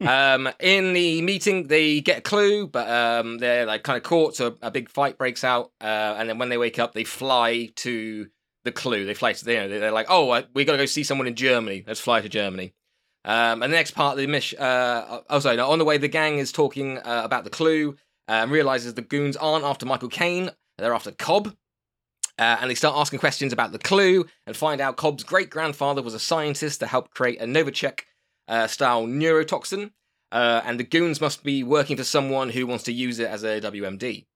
um, in the meeting, they get a clue, but um, they're like kind of caught. So a big fight breaks out, uh, and then when they wake up, they fly to the clue. They fly to you know they're like, oh, uh, we got to go see someone in Germany. Let's fly to Germany. Um, and the next part of the mission, uh, oh sorry, no, on the way, the gang is talking uh, about the clue and realizes the goons aren't after Michael Caine, they're after Cobb. Uh, and they start asking questions about the clue and find out Cobb's great grandfather was a scientist to help create a Novichok uh, style neurotoxin. Uh, and the goons must be working for someone who wants to use it as a WMD.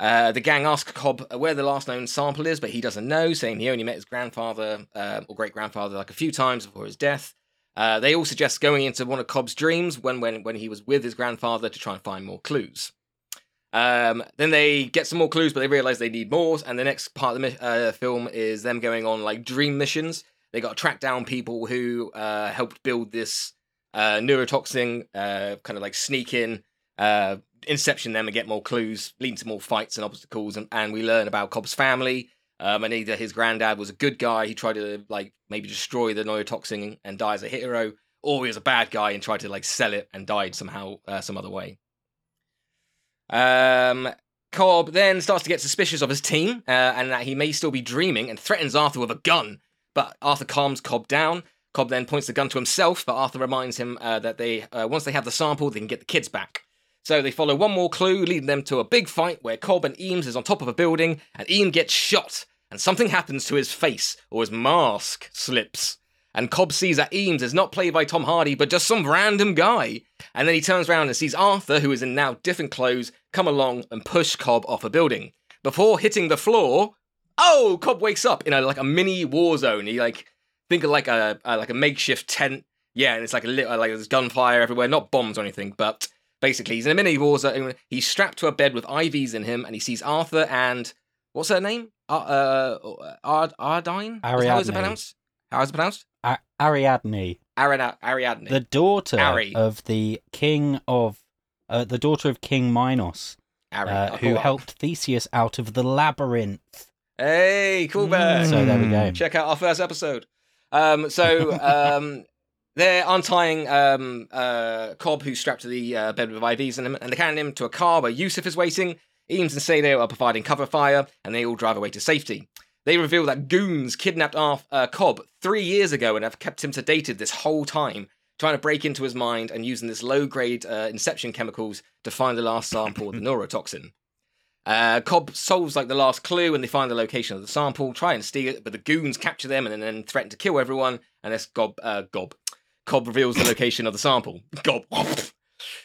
Uh, the gang asks Cobb where the last known sample is, but he doesn't know, saying he only met his grandfather uh, or great grandfather like a few times before his death. Uh, they all suggest going into one of Cobb's dreams when, when, when he was with his grandfather to try and find more clues. Um, then they get some more clues, but they realize they need more. And the next part of the uh, film is them going on like dream missions. They got to track down people who uh, helped build this uh, neurotoxin, uh, kind of like sneak in, uh, inception them and get more clues, leading to more fights and obstacles. And, and we learn about Cobb's family. Um, and either his granddad was a good guy, he tried to like maybe destroy the neurotoxin and die as a hero, or he was a bad guy and tried to like sell it and died somehow, uh, some other way. Um, Cobb then starts to get suspicious of his team uh, and that he may still be dreaming and threatens Arthur with a gun. But Arthur calms Cobb down. Cobb then points the gun to himself, but Arthur reminds him uh, that they uh, once they have the sample, they can get the kids back. So they follow one more clue, leading them to a big fight where Cobb and Eames is on top of a building, and Eames gets shot, and something happens to his face, or his mask slips. And Cobb sees that Eames is not played by Tom Hardy, but just some random guy. And then he turns around and sees Arthur, who is in now different clothes, come along and push Cobb off a building. Before hitting the floor, oh, Cobb wakes up in a like a mini war zone. He like think of like a, a like a makeshift tent. Yeah, and it's like a little like there's gunfire everywhere, not bombs or anything, but basically he's in a mini war zone. He's strapped to a bed with IVs in him, and he sees Arthur and what's her name? Uh, uh Ard Ardine. How is it Ariadne. pronounced? How is it pronounced? A- Ariadne, Ariadne. Ariadne. the daughter Ari. of the king of, uh, the daughter of King Minos, Harry, uh, who caught up. helped Theseus out of the labyrinth. Hey, cool bear. So there we go. Mm. check out our first episode. Um, so um, they're untying um, uh, Cobb, who's strapped to the uh, bed with IVs in him, and they're carrying him to a car where Yusuf is waiting. Eames and Saito are providing cover fire, and they all drive away to safety. They reveal that goons kidnapped Arth- uh, Cobb three years ago and have kept him sedated this whole time, trying to break into his mind and using this low-grade uh, inception chemicals to find the last sample of the neurotoxin. Uh, Cobb solves like the last clue and they find the location of the sample, try and steal it, but the goons capture them and then threaten to kill everyone. And this Gob, uh, Gob, Cobb reveals the location of the sample. Gob.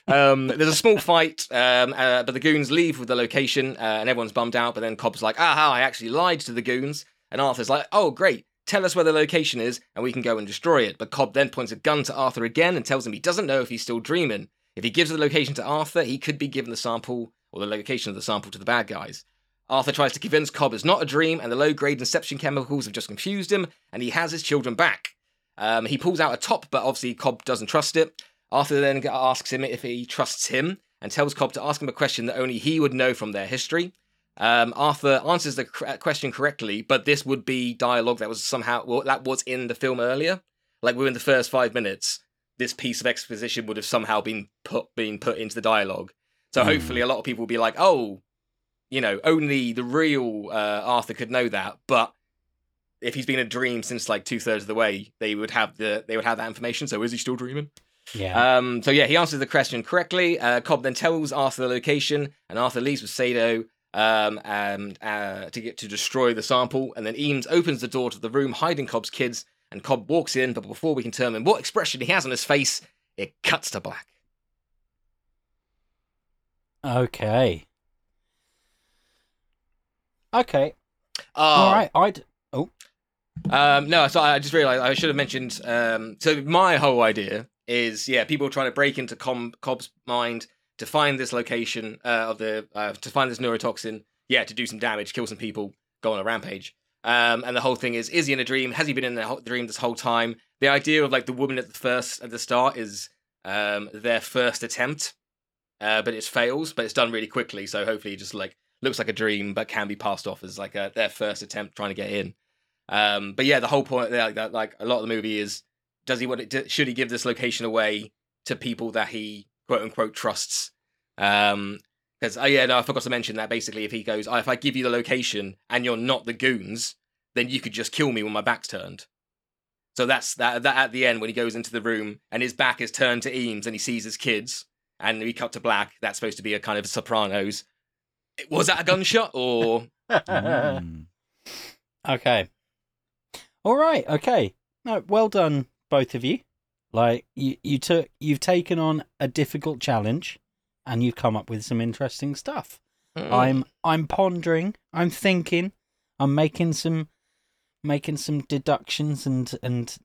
um, there's a small fight, um, uh, but the goons leave with the location, uh, and everyone's bummed out. But then Cobb's like, "Aha! I actually lied to the goons." And Arthur's like, "Oh, great! Tell us where the location is, and we can go and destroy it." But Cobb then points a gun to Arthur again and tells him he doesn't know if he's still dreaming. If he gives the location to Arthur, he could be given the sample or the location of the sample to the bad guys. Arthur tries to convince Cobb it's not a dream, and the low-grade inception chemicals have just confused him, and he has his children back. Um, he pulls out a top, but obviously Cobb doesn't trust it. Arthur then asks him if he trusts him, and tells Cobb to ask him a question that only he would know from their history. Um, Arthur answers the question correctly, but this would be dialogue that was somehow well, that was in the film earlier. Like within the first five minutes, this piece of exposition would have somehow been put been put into the dialogue. So Hmm. hopefully, a lot of people will be like, "Oh, you know, only the real uh, Arthur could know that." But if he's been a dream since like two thirds of the way, they would have the they would have that information. So is he still dreaming? Yeah. Um, so yeah, he answers the question correctly. Uh, Cobb then tells Arthur the location, and Arthur leaves with Saito um, and uh, to get to destroy the sample. And then Eames opens the door to the room hiding Cobb's kids, and Cobb walks in. But before we can determine what expression he has on his face, it cuts to black. okay. Okay. Oh, All right. I'd. Um, no, so I just realized I should have mentioned. Um, so my whole idea is, yeah, people trying to break into Com- Cobb's mind to find this location uh, of the uh, to find this neurotoxin. Yeah, to do some damage, kill some people, go on a rampage. Um, and the whole thing is: is he in a dream? Has he been in a dream this whole time? The idea of like the woman at the first at the start is um, their first attempt, uh, but it fails, but it's done really quickly. So hopefully, it just like looks like a dream, but can be passed off as like a, their first attempt trying to get in. Um, but yeah, the whole point, like, that, like a lot of the movie is, does he want it? Should he give this location away to people that he quote unquote trusts? Um, because oh yeah, no, I forgot to mention that. Basically, if he goes, oh, if I give you the location and you're not the goons, then you could just kill me when my back's turned. So that's that. That at the end when he goes into the room and his back is turned to Eames and he sees his kids and we cut to black. That's supposed to be a kind of Sopranos. Was that a gunshot or? Mm. okay. All right. Okay. No, well done, both of you. Like you, you took, you've taken on a difficult challenge, and you've come up with some interesting stuff. Hmm. I'm, I'm pondering. I'm thinking. I'm making some, making some deductions and and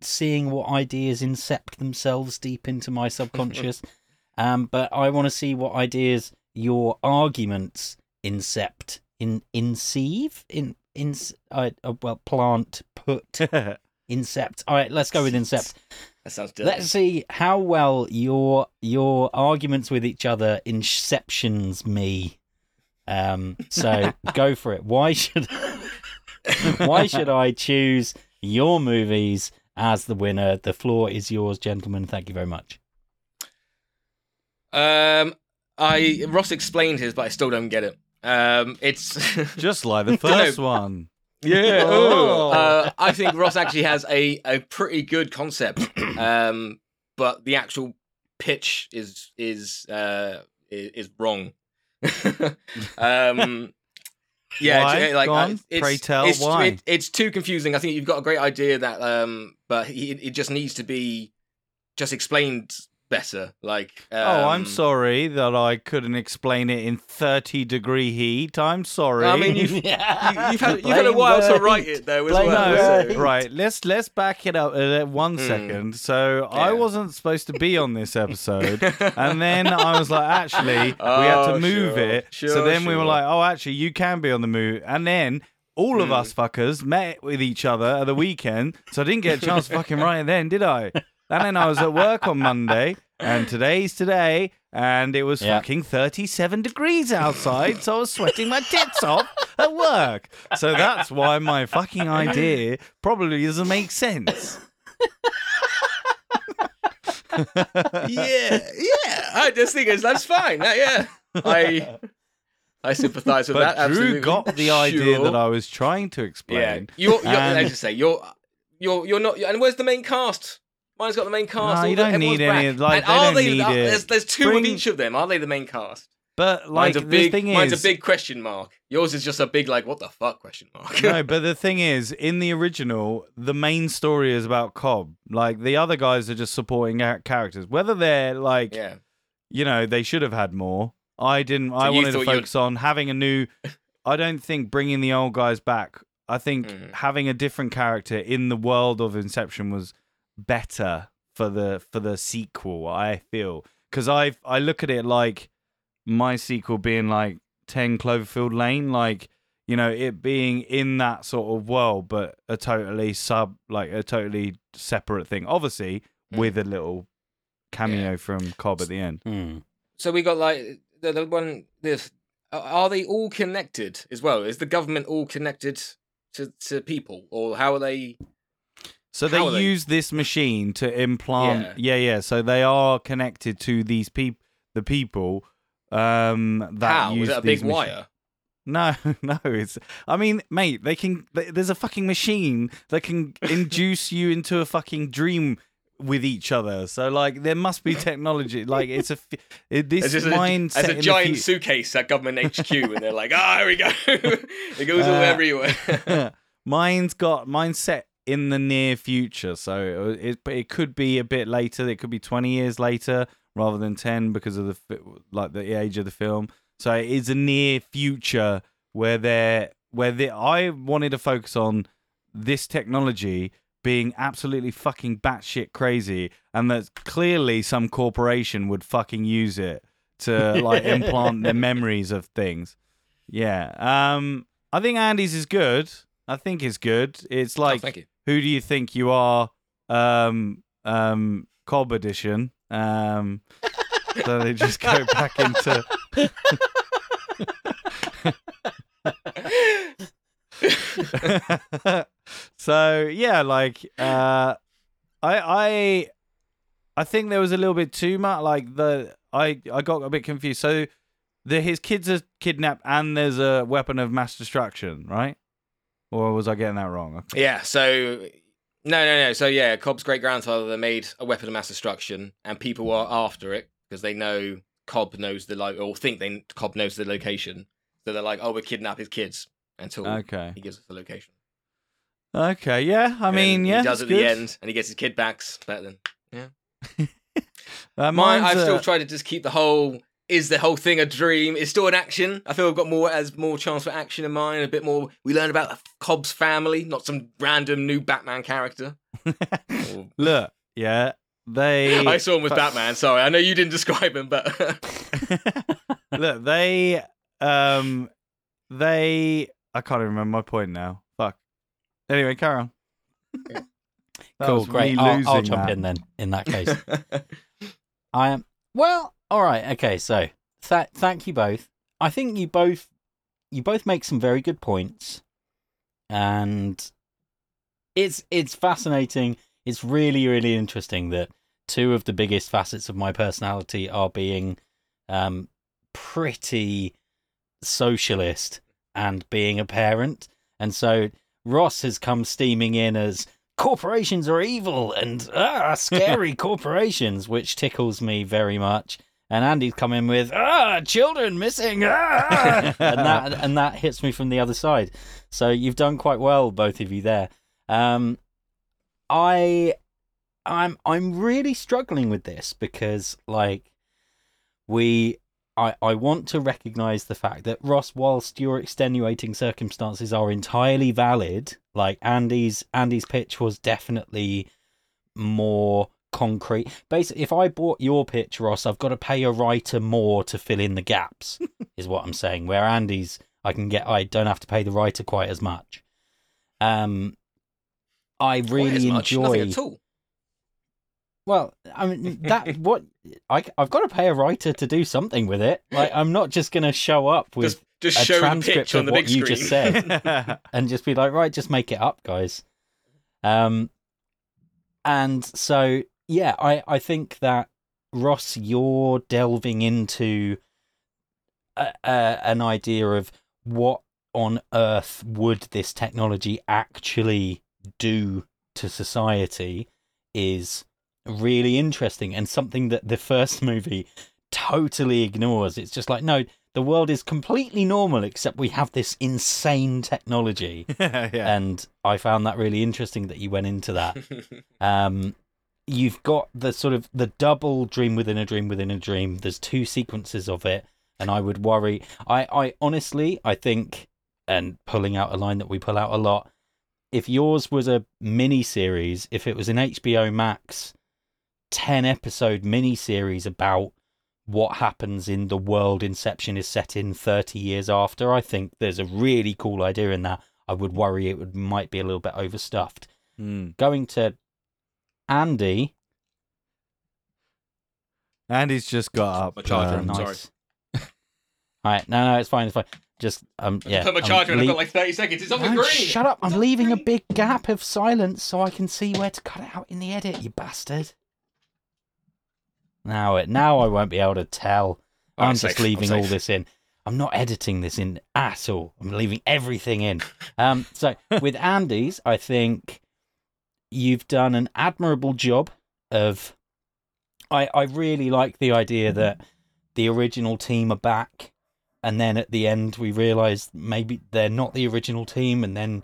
seeing what ideas incept themselves deep into my subconscious. um, but I want to see what ideas your arguments incept in inceive in in uh, uh, well plant put incept. All right, let's go with incept. that sounds dirty. Let's see how well your your arguments with each other inceptions me. Um, so go for it. Why should why should I choose your movies as the winner? The floor is yours, gentlemen. Thank you very much. Um, I Ross explained his, but I still don't get it. Um, it's Just like the first one. yeah. Oh. Uh, I think Ross actually has a a pretty good concept. Um, but the actual pitch is is uh is, is wrong. um. Yeah, Why? it's, uh, like Go uh, on. it's, Pray tell, it's, why? it- it's too confusing. I think you've got a great idea that, um, but he, it just needs to be just explained better. Like, um, oh, I'm sorry that I couldn't explain it in 30 degree heat. I'm sorry. I mean, you've, you, yeah. you've had you've had a while to write it though as Blame well. no, so- right. Let's let's back it up uh, one Hmm. second. So I wasn't supposed to be on this episode, and then I was like, actually, we had to Oh, move sure. it. so Sure, then we were like, oh, actually, you can be on the move, and then. All of Hmm. us fuckers met with each other at the weekend, so I didn't get a chance to fucking write it then, did I? And then I was at work on Monday, and today's today, and it was Yeah. fucking 37 degrees outside, so I was sweating my tits off at work. So that's why my fucking idea probably doesn't make sense. yeah, yeah. I just think it's that's fine. Uh, yeah, I I sympathise with But that. Drew Absolutely. got the idea Sure. that I was trying to Yeah, explain. you're. you're And- as you say, you're. You're. You're not. And where's the main cast? Mine's got the main cast. Nah, you the- don't need any- back. like, And they are don't they? it. There's, there's two Bring- of each of them. Are they the main cast? But like Mine's a the big. thing mine's is, a big question mark. Yours is just a big like, what the fuck question mark. no, but the thing is, in the original, the main story is about Cobb. Like the other guys are just supporting characters. Whether they're like, yeah. you know, they should have had more. I didn't. I wanted to thought you'd- focus on having a new. I don't think bringing the old guys back. I think Mhm. having a different character in the world of Inception was better for the for the sequel. I feel because I I look at it like my sequel being like Ten Cloverfield Lane, like you know it being in that sort of world, but a totally sub like a totally separate thing. Obviously Mm. with a little cameo Yeah. from Cobb at the end. Hmm. So we got like the, the one. This are they all connected as well? Is the government all connected to to people, or how are they? So they they- use this machine to implant. Yeah. Yeah, yeah. So they are connected to these people, the people um, that how use is it a big machi- wire? No, no. It's. I mean, mate, they can. th- There's a fucking machine that can induce you into a fucking dream with each other. So like, there must be technology. Like, it's a. It, this As just a, as a giant fu- suitcase at government HQ, and they're like, "Ah, here we go." it goes all Uh, everywhere. mine's got mine's set in the near future, so it but it could be a bit later. It could be twenty years later rather than ten because of the like the age of the film. So it is a near future where they're where they, I wanted to focus on this technology being absolutely fucking batshit crazy, and that clearly some corporation would fucking use it to like implant their memories of things. Yeah. Um I think Andy's is good. I think it's good. It's oh, like thank you. Who do you think you are? Um um Cobb edition. Um so they just go back into so yeah, like uh, I I I think there was a little bit too much. Like the I I got a bit confused. So the his kids are kidnapped and there's a weapon of mass destruction, right? Or was I getting that wrong? yeah. So no, no, no. So yeah, Cobb's great grandfather made a weapon of mass destruction, and people are after it because they know Cobb knows the like, or think they Cobb knows the location. So they're like, "Oh, we kidnap his kids." Until Okay. he gives us the location. Okay. Yeah. I And mean, yeah. he does at good. the end, and he gets his kid back. Better than Uh, mine. I've still uh, tried to just keep the whole. Is the whole thing a dream? It's still an action. I feel I've got more as more chance for action in mine. A bit more. We learn about Cobb's family, not some random new Batman character. Or- Look. Yeah. They. I saw him with Fu- Batman. Sorry, I know you didn't describe him, but Look, they um they I can't even remember my point now. Fuck. Anyway, carry on. Cool, great. me I'll, I'll jump that. in then. In that case, I am. Well, all right. Okay. So, th- thank you both. I think you both, you both make some very good points, and it's it's fascinating. It's really really interesting that two of the biggest facets of my personality are being um, pretty socialist and being a parent, and so Ross has come steaming in as corporations are evil and ah, scary corporations, which tickles me very much. And Andy's come in with ah, children missing, ah, and that and that hits me from the other side. So you've done quite well, both of you there. Um, I, I'm I'm really struggling with this because like we I, I want to recognize the fact that Ross, whilst your extenuating circumstances are entirely valid, like Andy's Andy's pitch was definitely more concrete. Basically, if I bought your pitch, Ross, I've got to pay a writer more to fill in the gaps, is what I'm saying. Where Andy's, I can get, I don't have to pay the writer quite as much. Um, I really enjoy. Well, I mean that what I I've got to pay a writer to do something with it. Like I'm not just going to show up with Just, just a transcript of the what big you just said. and just be like, right, just make it up, guys. Um, and so yeah, I I think that Ross, you're delving into a, a, an idea of what on earth would this technology actually do to society is really interesting and something that the first movie totally ignores. It's just like, no, the world is completely normal except we have this insane technology. yeah. And I found that really interesting that you went into that. Um, you've got the sort of the double dream within a dream within a dream. There's two sequences of it, and I would worry. I, I honestly, I think, and pulling out a line that we pull out a lot. If yours was a mini series, if it was an HBO Max ten episode mini series about what happens in the world Inception is set in 30 years after, I think there's a really cool idea in that. I would worry it would might be a little bit overstuffed Mm. going to Andy. Andy's just got up. My charger, um, I'm nice. All right, no, no, it's fine, it's fine. Just um, yeah. Put my I'm charger in. I've got like 30 seconds. It's on the green. shut up! I'm It's on leaving a big gap of silence so I can see where to cut it out in the edit. You bastard! Now it now I won't be able to tell. Oh, I'm I'm just safe, I'm leaving all this in. I'm not editing this in at all. I'm leaving everything in. Um, so with Andy's, I think you've done an admirable job of. I I really like the idea that the original team are back, and then at the end we realise maybe they're not the original team, and then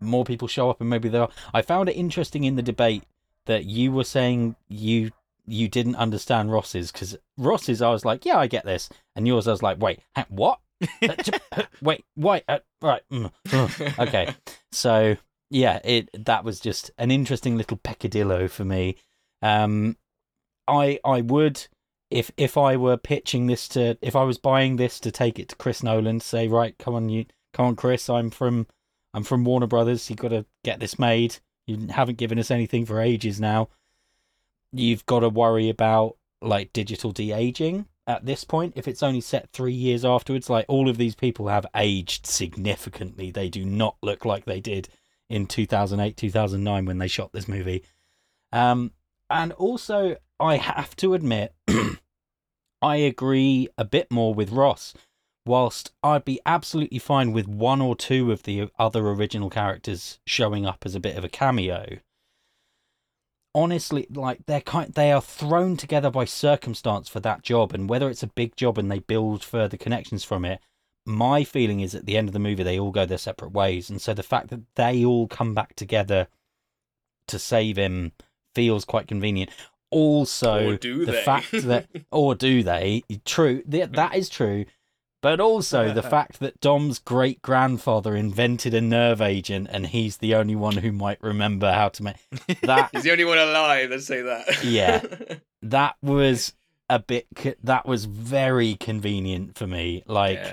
more people show up, and maybe they are. I found it interesting in the debate that you were saying you you didn't understand Ross's because Ross's I was like, yeah, I get this, and yours I was like, wait, ha- what? Uh, j- wait, wait, uh, right, mm, uh, okay. So yeah, it that was just an interesting little peccadillo for me. Um, I I would if if I were pitching this to if I was buying this to take it to Chris Nolan say right, come on you, come on Chris, I'm from I'm from Warner Brothers. You got to get this made. You haven't given us anything for ages now. You've got to worry about like digital de aging at this point. If it's only set three years afterwards, like all of these people have aged significantly. They do not look like they did in 2008, 2009 when they shot this movie. Um, and also, I have to admit, I agree a bit more with Ross. Whilst I'd be absolutely fine with one or two of the other original characters showing up as a bit of a cameo, honestly, like they're kind, they are thrown together by circumstance for that job, and whether it's a big job and they build further connections from it, my feeling is at the end of the movie they all go their separate ways, and so the fact that they all come back together to save him feels quite convenient. Also, the they? fact that, or do they? True, that is true. But also the fact that Dom's great grandfather invented a nerve agent, and he's the only one who might remember how to make that. He's the only one alive. Let's say that. Yeah. that was a bit. That was very convenient for me. Like Yeah.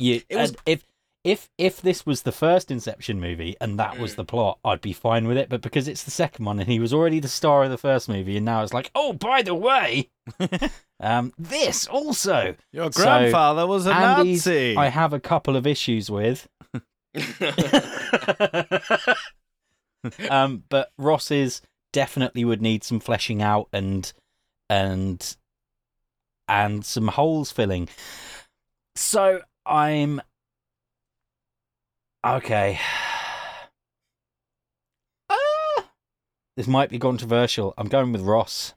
you, was- if if if this was the first Inception movie and that was Mm. the plot, I'd be fine with it. But because it's the second one and he was already the star of the first movie, and now it's like, oh, by the way, um, this also. Your So, grandfather was a Andy's, Nazi. I have a couple of issues with. um, but Ross's definitely would need some fleshing out and and and some holes filling. So I'm okay. Ah, this might be controversial. I'm going with Ross.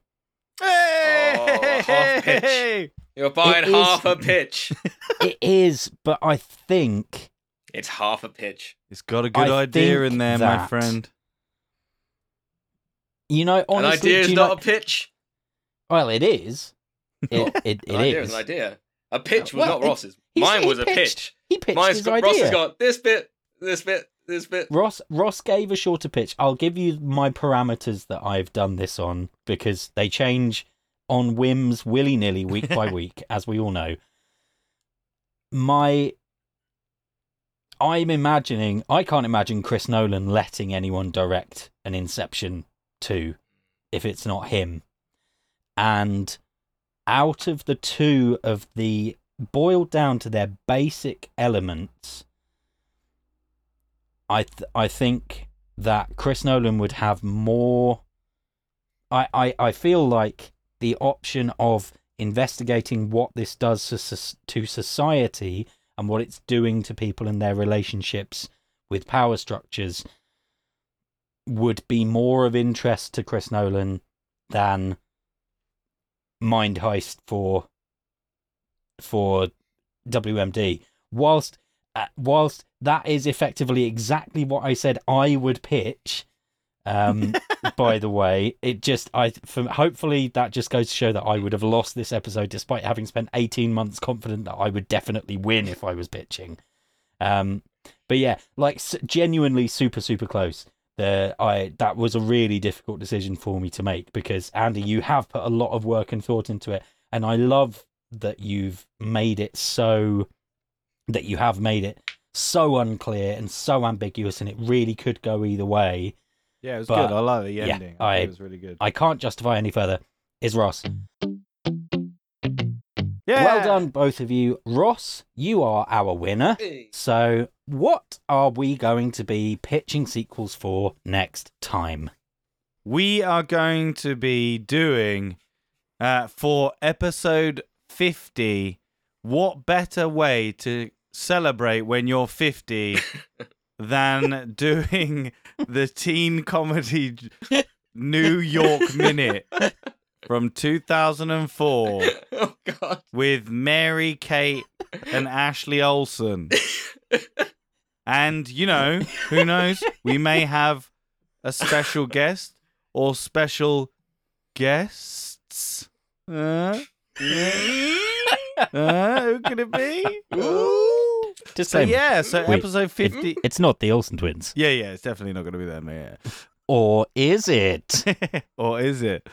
Half pitch. You're buying It is- half a pitch. it is, but I think It's half a pitch. It's got a good I idea in there, my friend. you know. Honestly, an idea do is not know- a pitch. well, it is. It it, An it idea is. is an idea. A pitch was Well, not Ross's. he's- Mine he was a pitch. He pitched Mine's his got, idea. Ross has got this bit, this bit, this bit. Ross Ross gave a shorter pitch. I'll give you my parameters that I've done this on because they change on whims willy nilly week by week, as we all know. My I'm imagining I can't imagine Chris Nolan letting anyone direct an Inception 2 if it's not him. and out of the two of the boiled down to their basic elements, I th- I think that Chris Nolan would have more. I, I, I feel like the option of investigating what this does to, society and what it's doing to people and their relationships with power structures would be more of interest to Chris Nolan than Mind Heist for for WMD. Whilst uh, whilst that is effectively exactly what I said I would pitch. Um, by the way, it just I for, hopefully that just goes to show that I would have lost this episode despite having spent 18 months confident that I would definitely win if I was pitching. Um, but yeah, like s- genuinely super super close. The I that was a really difficult decision for me to make because Andy, you have put a lot of work and thought into it, and I love that you've made it so that you have made it so unclear and so ambiguous, and it really could go either way. Yeah, it was But, good. I love the yeah, ending. I, I- it was really good. I can't justify any further. Is Ross? yeah. Well done, both of you. Ross, you are our winner. So, what are we going to be pitching sequels for next time? We are going to be doing uh, for episode 50. What better way to celebrate when you're 50 than doing the teen comedy New York Minute from 2004 oh god. with Mary Kate and Ashley Olsen. And, you know, who knows? We may have a special guest or special guests. Uh, uh, who could it be? Ooh. Just So, them. yeah, so Wait, episode 50. It's not the Olsen twins. Yeah, yeah, it's definitely not going to be them. Yeah. Or is it? or is it?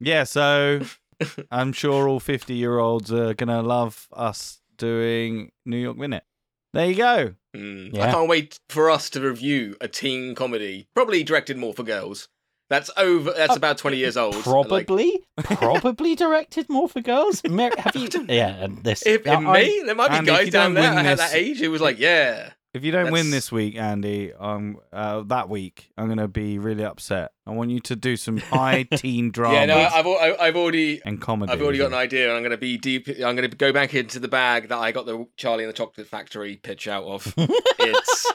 Yeah, so I'm sure all 50 year olds are going to love us doing New York Minute. There you go. Mm. Yeah. I can't wait for us to review a teen comedy, probably directed more for girls. That's over. That's Uh, about twenty years old. Like, Probably, probably directed more for girls. Mary, have you? Yeah, and this. if I- it may, there might be Andy, if guys you down don't there win at this- that age who was like, "Yeah, If you don't win this week, Andy, um, uh, that week, I'm going to be really upset. I want you to do some high teen drama yeah." No, I've al- I- I've already and comedy. I've already got an idea, and I'm going to be deep. I'm going to go back into the bag that I got the Charlie and the Chocolate Factory pitch out of. it's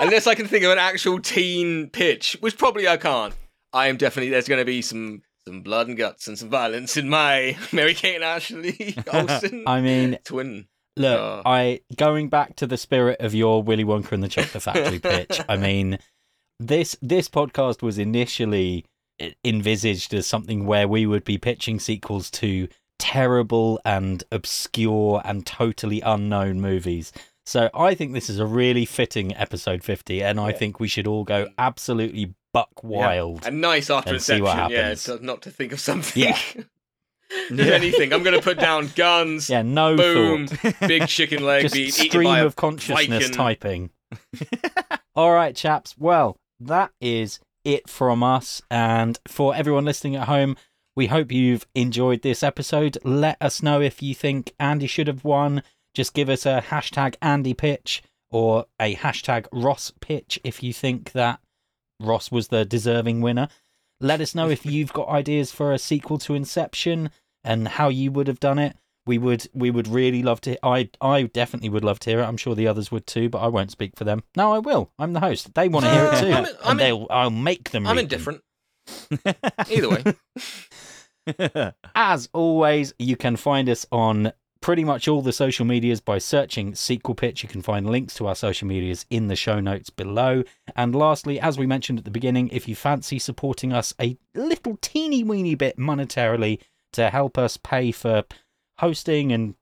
unless I can think of an actual teen pitch, which probably I can't. I am definitely there's going to be some some blood and guts and some violence in my Mary Kate and Ashley Olsen I mean, twin. look, Oh. I going back to the spirit of your Willy Wonka and the Chocolate Factory pitch. I mean, this this podcast was initially envisaged as something where we would be pitching sequels to terrible and obscure and totally unknown movies. So I think this is a really fitting episode 50 and I Yeah. think we should all go absolutely buck wild. And nice after inception, yeah, to, not to think of something. Yeah. Yeah. anything, I'm going to put down guns, Yeah, no boom, big chicken leg Just eaten stream a of consciousness Viking. typing. All right, chaps. Well, that is it from us. And for everyone listening at home, we hope you've enjoyed this episode. Let us know if you think Andy should have won. Just give us a hashtag Andy pitch or a hashtag Ross pitch if you think that Ross was the deserving winner. Let us know if you've got ideas for a sequel to Inception and how you would have done it. We would we would really love to I I definitely would love to hear it. I'm sure the others would too, but I won't speak for them. No, I will. I'm the host. They want to hear it too. I'm- I'm and in- they'll I'll make them I'm read them. indifferent. Either way. As always, you can find us on pretty much all the social medias by searching Sequel Pitch. You can find links to our social medias in the show notes below. And lastly, as we mentioned at the beginning, if you fancy supporting us a little teeny weeny bit monetarily to help us pay for hosting and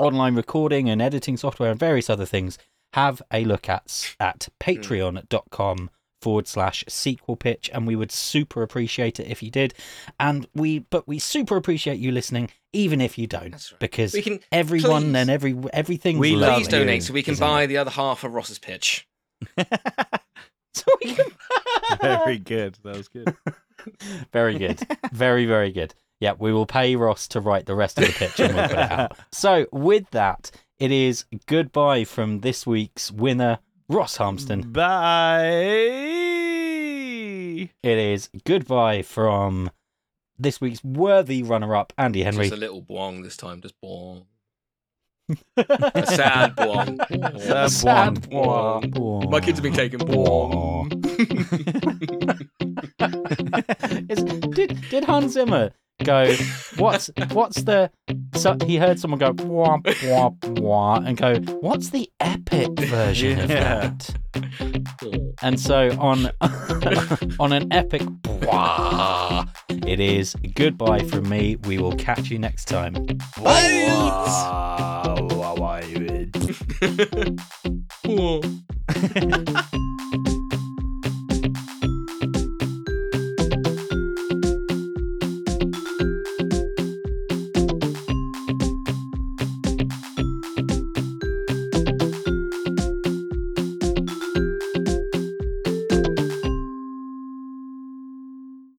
online recording and editing software and various other things, have a look at at hmm. patreon.com forward slash sequel pitch and we would super appreciate it if you did and we but we super appreciate you listening even if you don't right. because We can everyone please- and every everything We love please donate so we can isn't it? buy the other half of Ross's pitch. so we can Very good. That was good. very good very very good Yeah, we will pay Ross to write the rest of the pitch and we'll put it out. So, with that, it is goodbye from this week's winner, Ross Harmston. Bye. It is goodbye from this week's worthy runner up, Andy Henry. Just a little bwong this time, just bwong. A sad bwong. Sad Sad bwong. bwong. My kids have been taking bwong. Is, did did Hans Zimmer go? What's what's the? So he heard someone go wah wah wah and go. What's the epic version of Yeah. that? And so on on an epic wah, it is goodbye from me. We will catch you next time. Bwong.